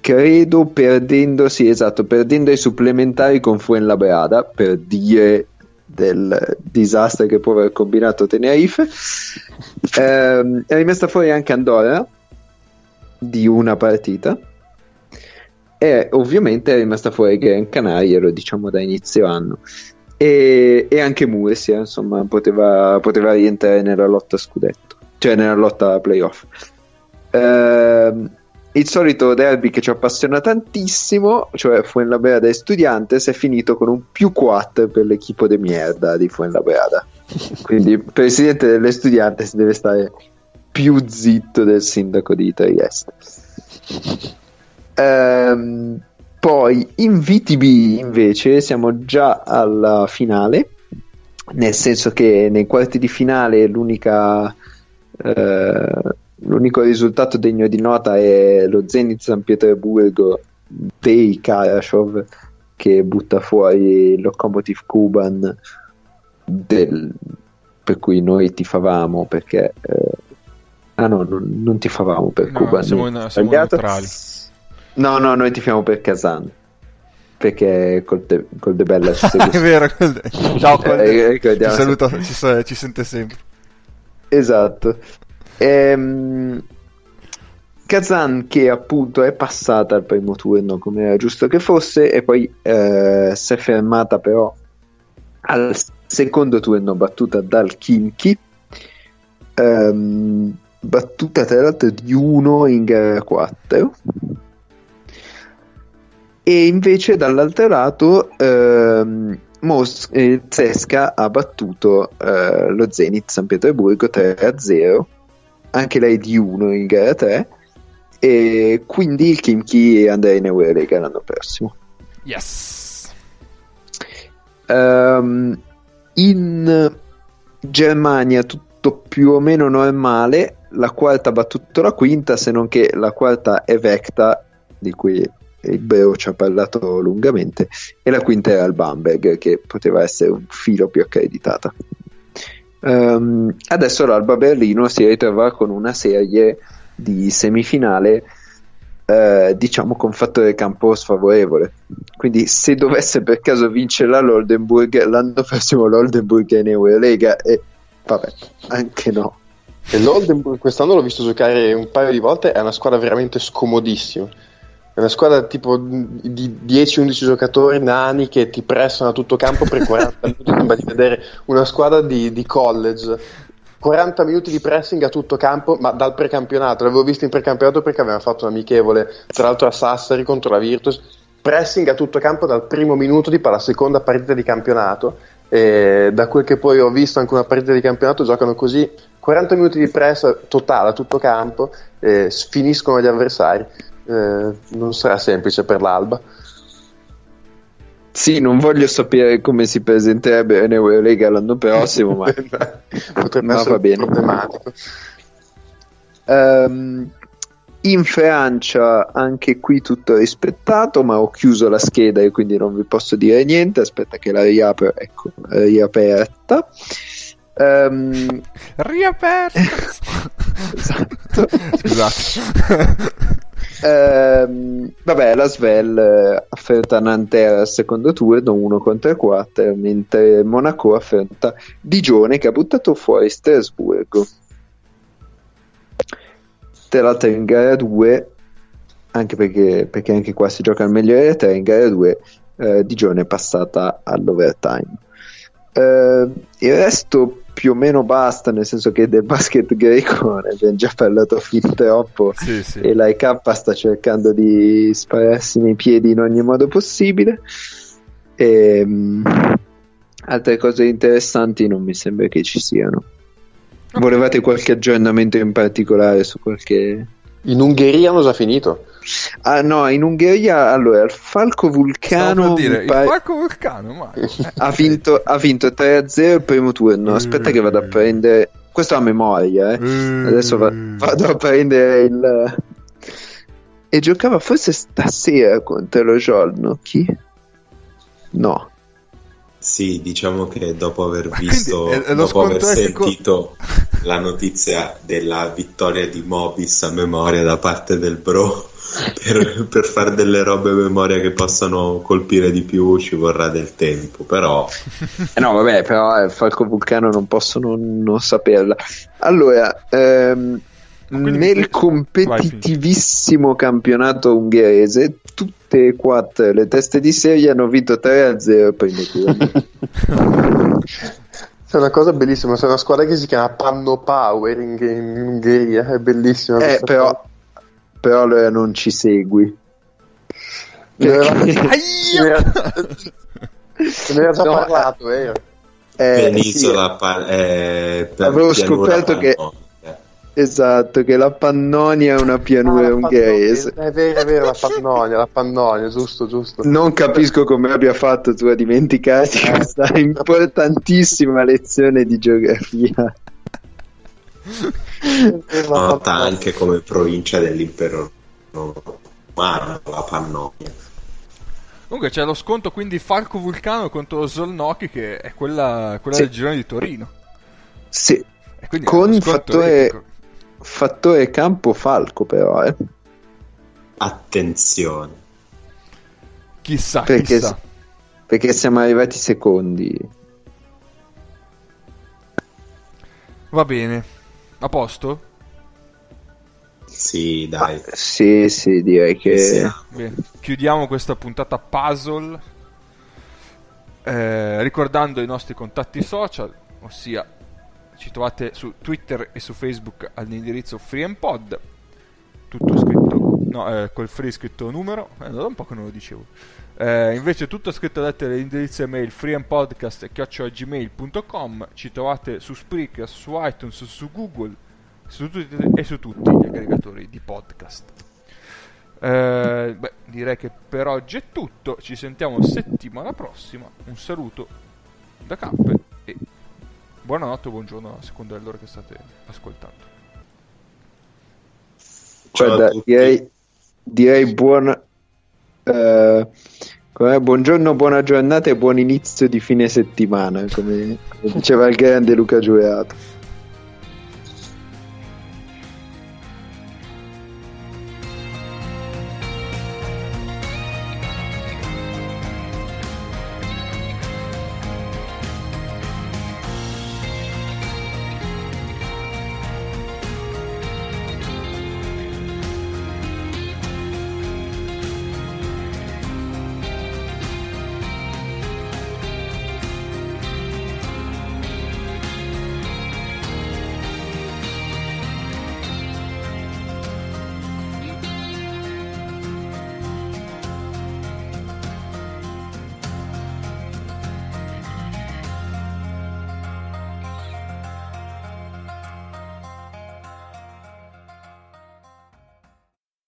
credo perdendo sì esatto perdendo i supplementari con Fuenlabrada per dire del disastro che può aver combinato Tenerife. [LAUGHS] Ehm, è rimasta fuori anche Andorra di una partita. E ovviamente è rimasta fuori Gran Canaria lo diciamo da inizio anno. E, e anche Murcia insomma poteva, poteva rientrare nella lotta scudetto cioè nella lotta playoff. Ehm, il solito derby che ci appassiona tantissimo cioè Fuenlabrada e Studiantes è finito con un più 4 per l'equipo de merda di Fuenlabrada. [LAUGHS] Quindi il presidente delle Studiantes deve stare più zitto del sindaco di Trieste. Ehm, poi in VTB invece siamo già alla finale, nel senso che nei quarti di finale l'unica, eh, l'unico risultato degno di nota è lo Zenit San Pietroburgo dei Karashov che butta fuori il Lokomotiv Kuban del- per cui noi tifavamo perché eh, ah no non, non tifavamo per No, Cuba siamo no, siamo no no noi tifiamo per Kazan perché col, De, col De Bella ci [LAUGHS] è segue vero. Ciao, Eh, Colde. ci ricordiamo saluta, ci, ci sente sempre. Esatto. Ehm, Kazan che appunto è passata al primo turno come era giusto che fosse e poi eh, si è fermata però al secondo turno battuta dal Kimchi Ehm, battuta tra l'altro di 1 in gara 4 e invece dall'altro lato ehm, Mos- eh, Zesca ha battuto eh, lo Zenit San Pietroburgo 3-0 anche lei di 1 in gara 3 e quindi il Kimchi andrà in Eurolega l'anno prossimo Yes. Ehm, in Germania tutto più o meno normale la quarta ha battuto la quinta se non che la quarta è Vecta di cui il Beo ci ha parlato lungamente e la quinta era il Bamberg che poteva essere un filo più accreditata Ehm, adesso l'Alba Berlino si ritrova con una serie di semifinale eh, diciamo con fattore campo sfavorevole quindi se dovesse per caso vincere Loldenburg l'anno prossimo l'Oldenburg è in Eurolega e vabbè anche no E l'Oldenburg quest'anno l'ho visto giocare un paio di volte, è una squadra veramente scomodissima. Una squadra tipo di 10-11 giocatori nani che ti pressano a tutto campo per 40 [LAUGHS] minuti. Sembra di vedere una squadra di, di college. 40 minuti di pressing a tutto campo, ma dal precampionato. L'avevo visto in precampionato perché aveva fatto un amichevole, tra l'altro a Sassari contro la Virtus. Pressing a tutto campo dal primo minuto tipo alla seconda partita di campionato. E da quel che poi ho visto anche una partita di campionato giocano così 40 minuti di press totale a tutto campo e finiscono gli avversari Eh, non sarà semplice per l'Alba sì non voglio sapere come si presenterebbe in Eurolega l'anno [LAUGHS] prossimo ma potrebbe Ma essere va bene. problematico Ehm, in Francia anche qui tutto rispettato, ma ho chiuso la scheda e quindi non vi posso dire niente. Aspetta che la riapro, ecco, riaperta. Ehm, Riaperto. [LAUGHS] esatto. Scusate. [LAUGHS] Ehm, vabbè, la Svel eh, affronta Nanterre al secondo turno 1 contro 4, mentre Monaco affronta Digione che ha buttato fuori Strasburgo. Tra l'altro in gara 2, anche perché, perché anche qua si gioca al meglio delle tre, in gara 2 eh, Digione è passata all'overtime. Eh, il resto più o meno basta, nel senso che del basket greco [LAUGHS] ne abbiamo già parlato fin troppo sì, sì. e l'IK sta cercando di spararsi nei piedi in ogni modo possibile. E, mm, altre cose interessanti non mi sembra che ci siano. Volevate qualche aggiornamento in particolare su qualche. In Ungheria hanno già finito Ah no, in Ungheria allora il Falco Vulcano dire, mi il Falco Vulcano, ma... ha, vinto, ha vinto 3-0 il primo turno. Aspetta che vado a prendere. Questo a memoria, eh. Adesso va- vado a prendere il. E giocava forse stasera contro lo giorno. Chi? No. Sì, diciamo che dopo aver quindi visto, è lo dopo aver sentito la notizia della vittoria di Mobis a memoria da parte del Bro, [LAUGHS] per, per fare delle robe a memoria che possano colpire di più ci vorrà del tempo, però Eh no, vabbè, però il Falco Vulcano non posso non, non saperla. Allora, ehm, quindi nel competitivissimo campionato ungherese, tutte e quattro le teste di serie hanno vinto 3-0 il primo turno. È una cosa bellissima, c'è una squadra che si chiama Panno Power in, in Ungheria, è bellissima. eh, però, però allora non ci segui. Ne aveva- [LAUGHS] Aia! ne aveva già No, parlato, vero? Eh, Penisola pa- eh, per Avevo scoperto che- pannonica. Esatto, che la Pannonia è una pianura Ah, ungherese. È vero, è vero, la Pannonia, la Pannonia, giusto, giusto. Non capisco come abbia fatto tu a dimenticarti questa importantissima lezione di geografia. nota anche come provincia dell'impero romano, la Pannonia. Comunque c'è lo sconto quindi Falco Vulcano contro Zolnoki che è quella, quella Sì. del girone di Torino. Sì, con fattore. Fattore campo falco però, eh. Attenzione. Chissà, Perché, chissà. perché siamo arrivati secondi. Va bene. A posto? Sì, dai. Sì, sì, direi che... Sì. Bene. Chiudiamo questa puntata puzzle. eh, ricordando i nostri contatti social, ossia ci trovate su Twitter e su Facebook all'indirizzo FreeMpod, tutto scritto, no, eh, col free scritto numero, eh, da un po' che non lo dicevo. Eh, invece tutto scritto lettere all'indirizzo email freeandpodcast.gmail.com ci trovate su Spreaker, su iTunes, su Google su tutti, e su tutti gli aggregatori di podcast. Eh, beh, direi che per oggi è tutto. Ci sentiamo settimana prossima. Un saluto da Cappe e buonanotte o buongiorno a seconda dell'ora che state ascoltando. Ciao a Guarda, direi, direi buon... eh, buongiorno, buona giornata e buon inizio di fine settimana, come, come diceva il grande Luca Giurato.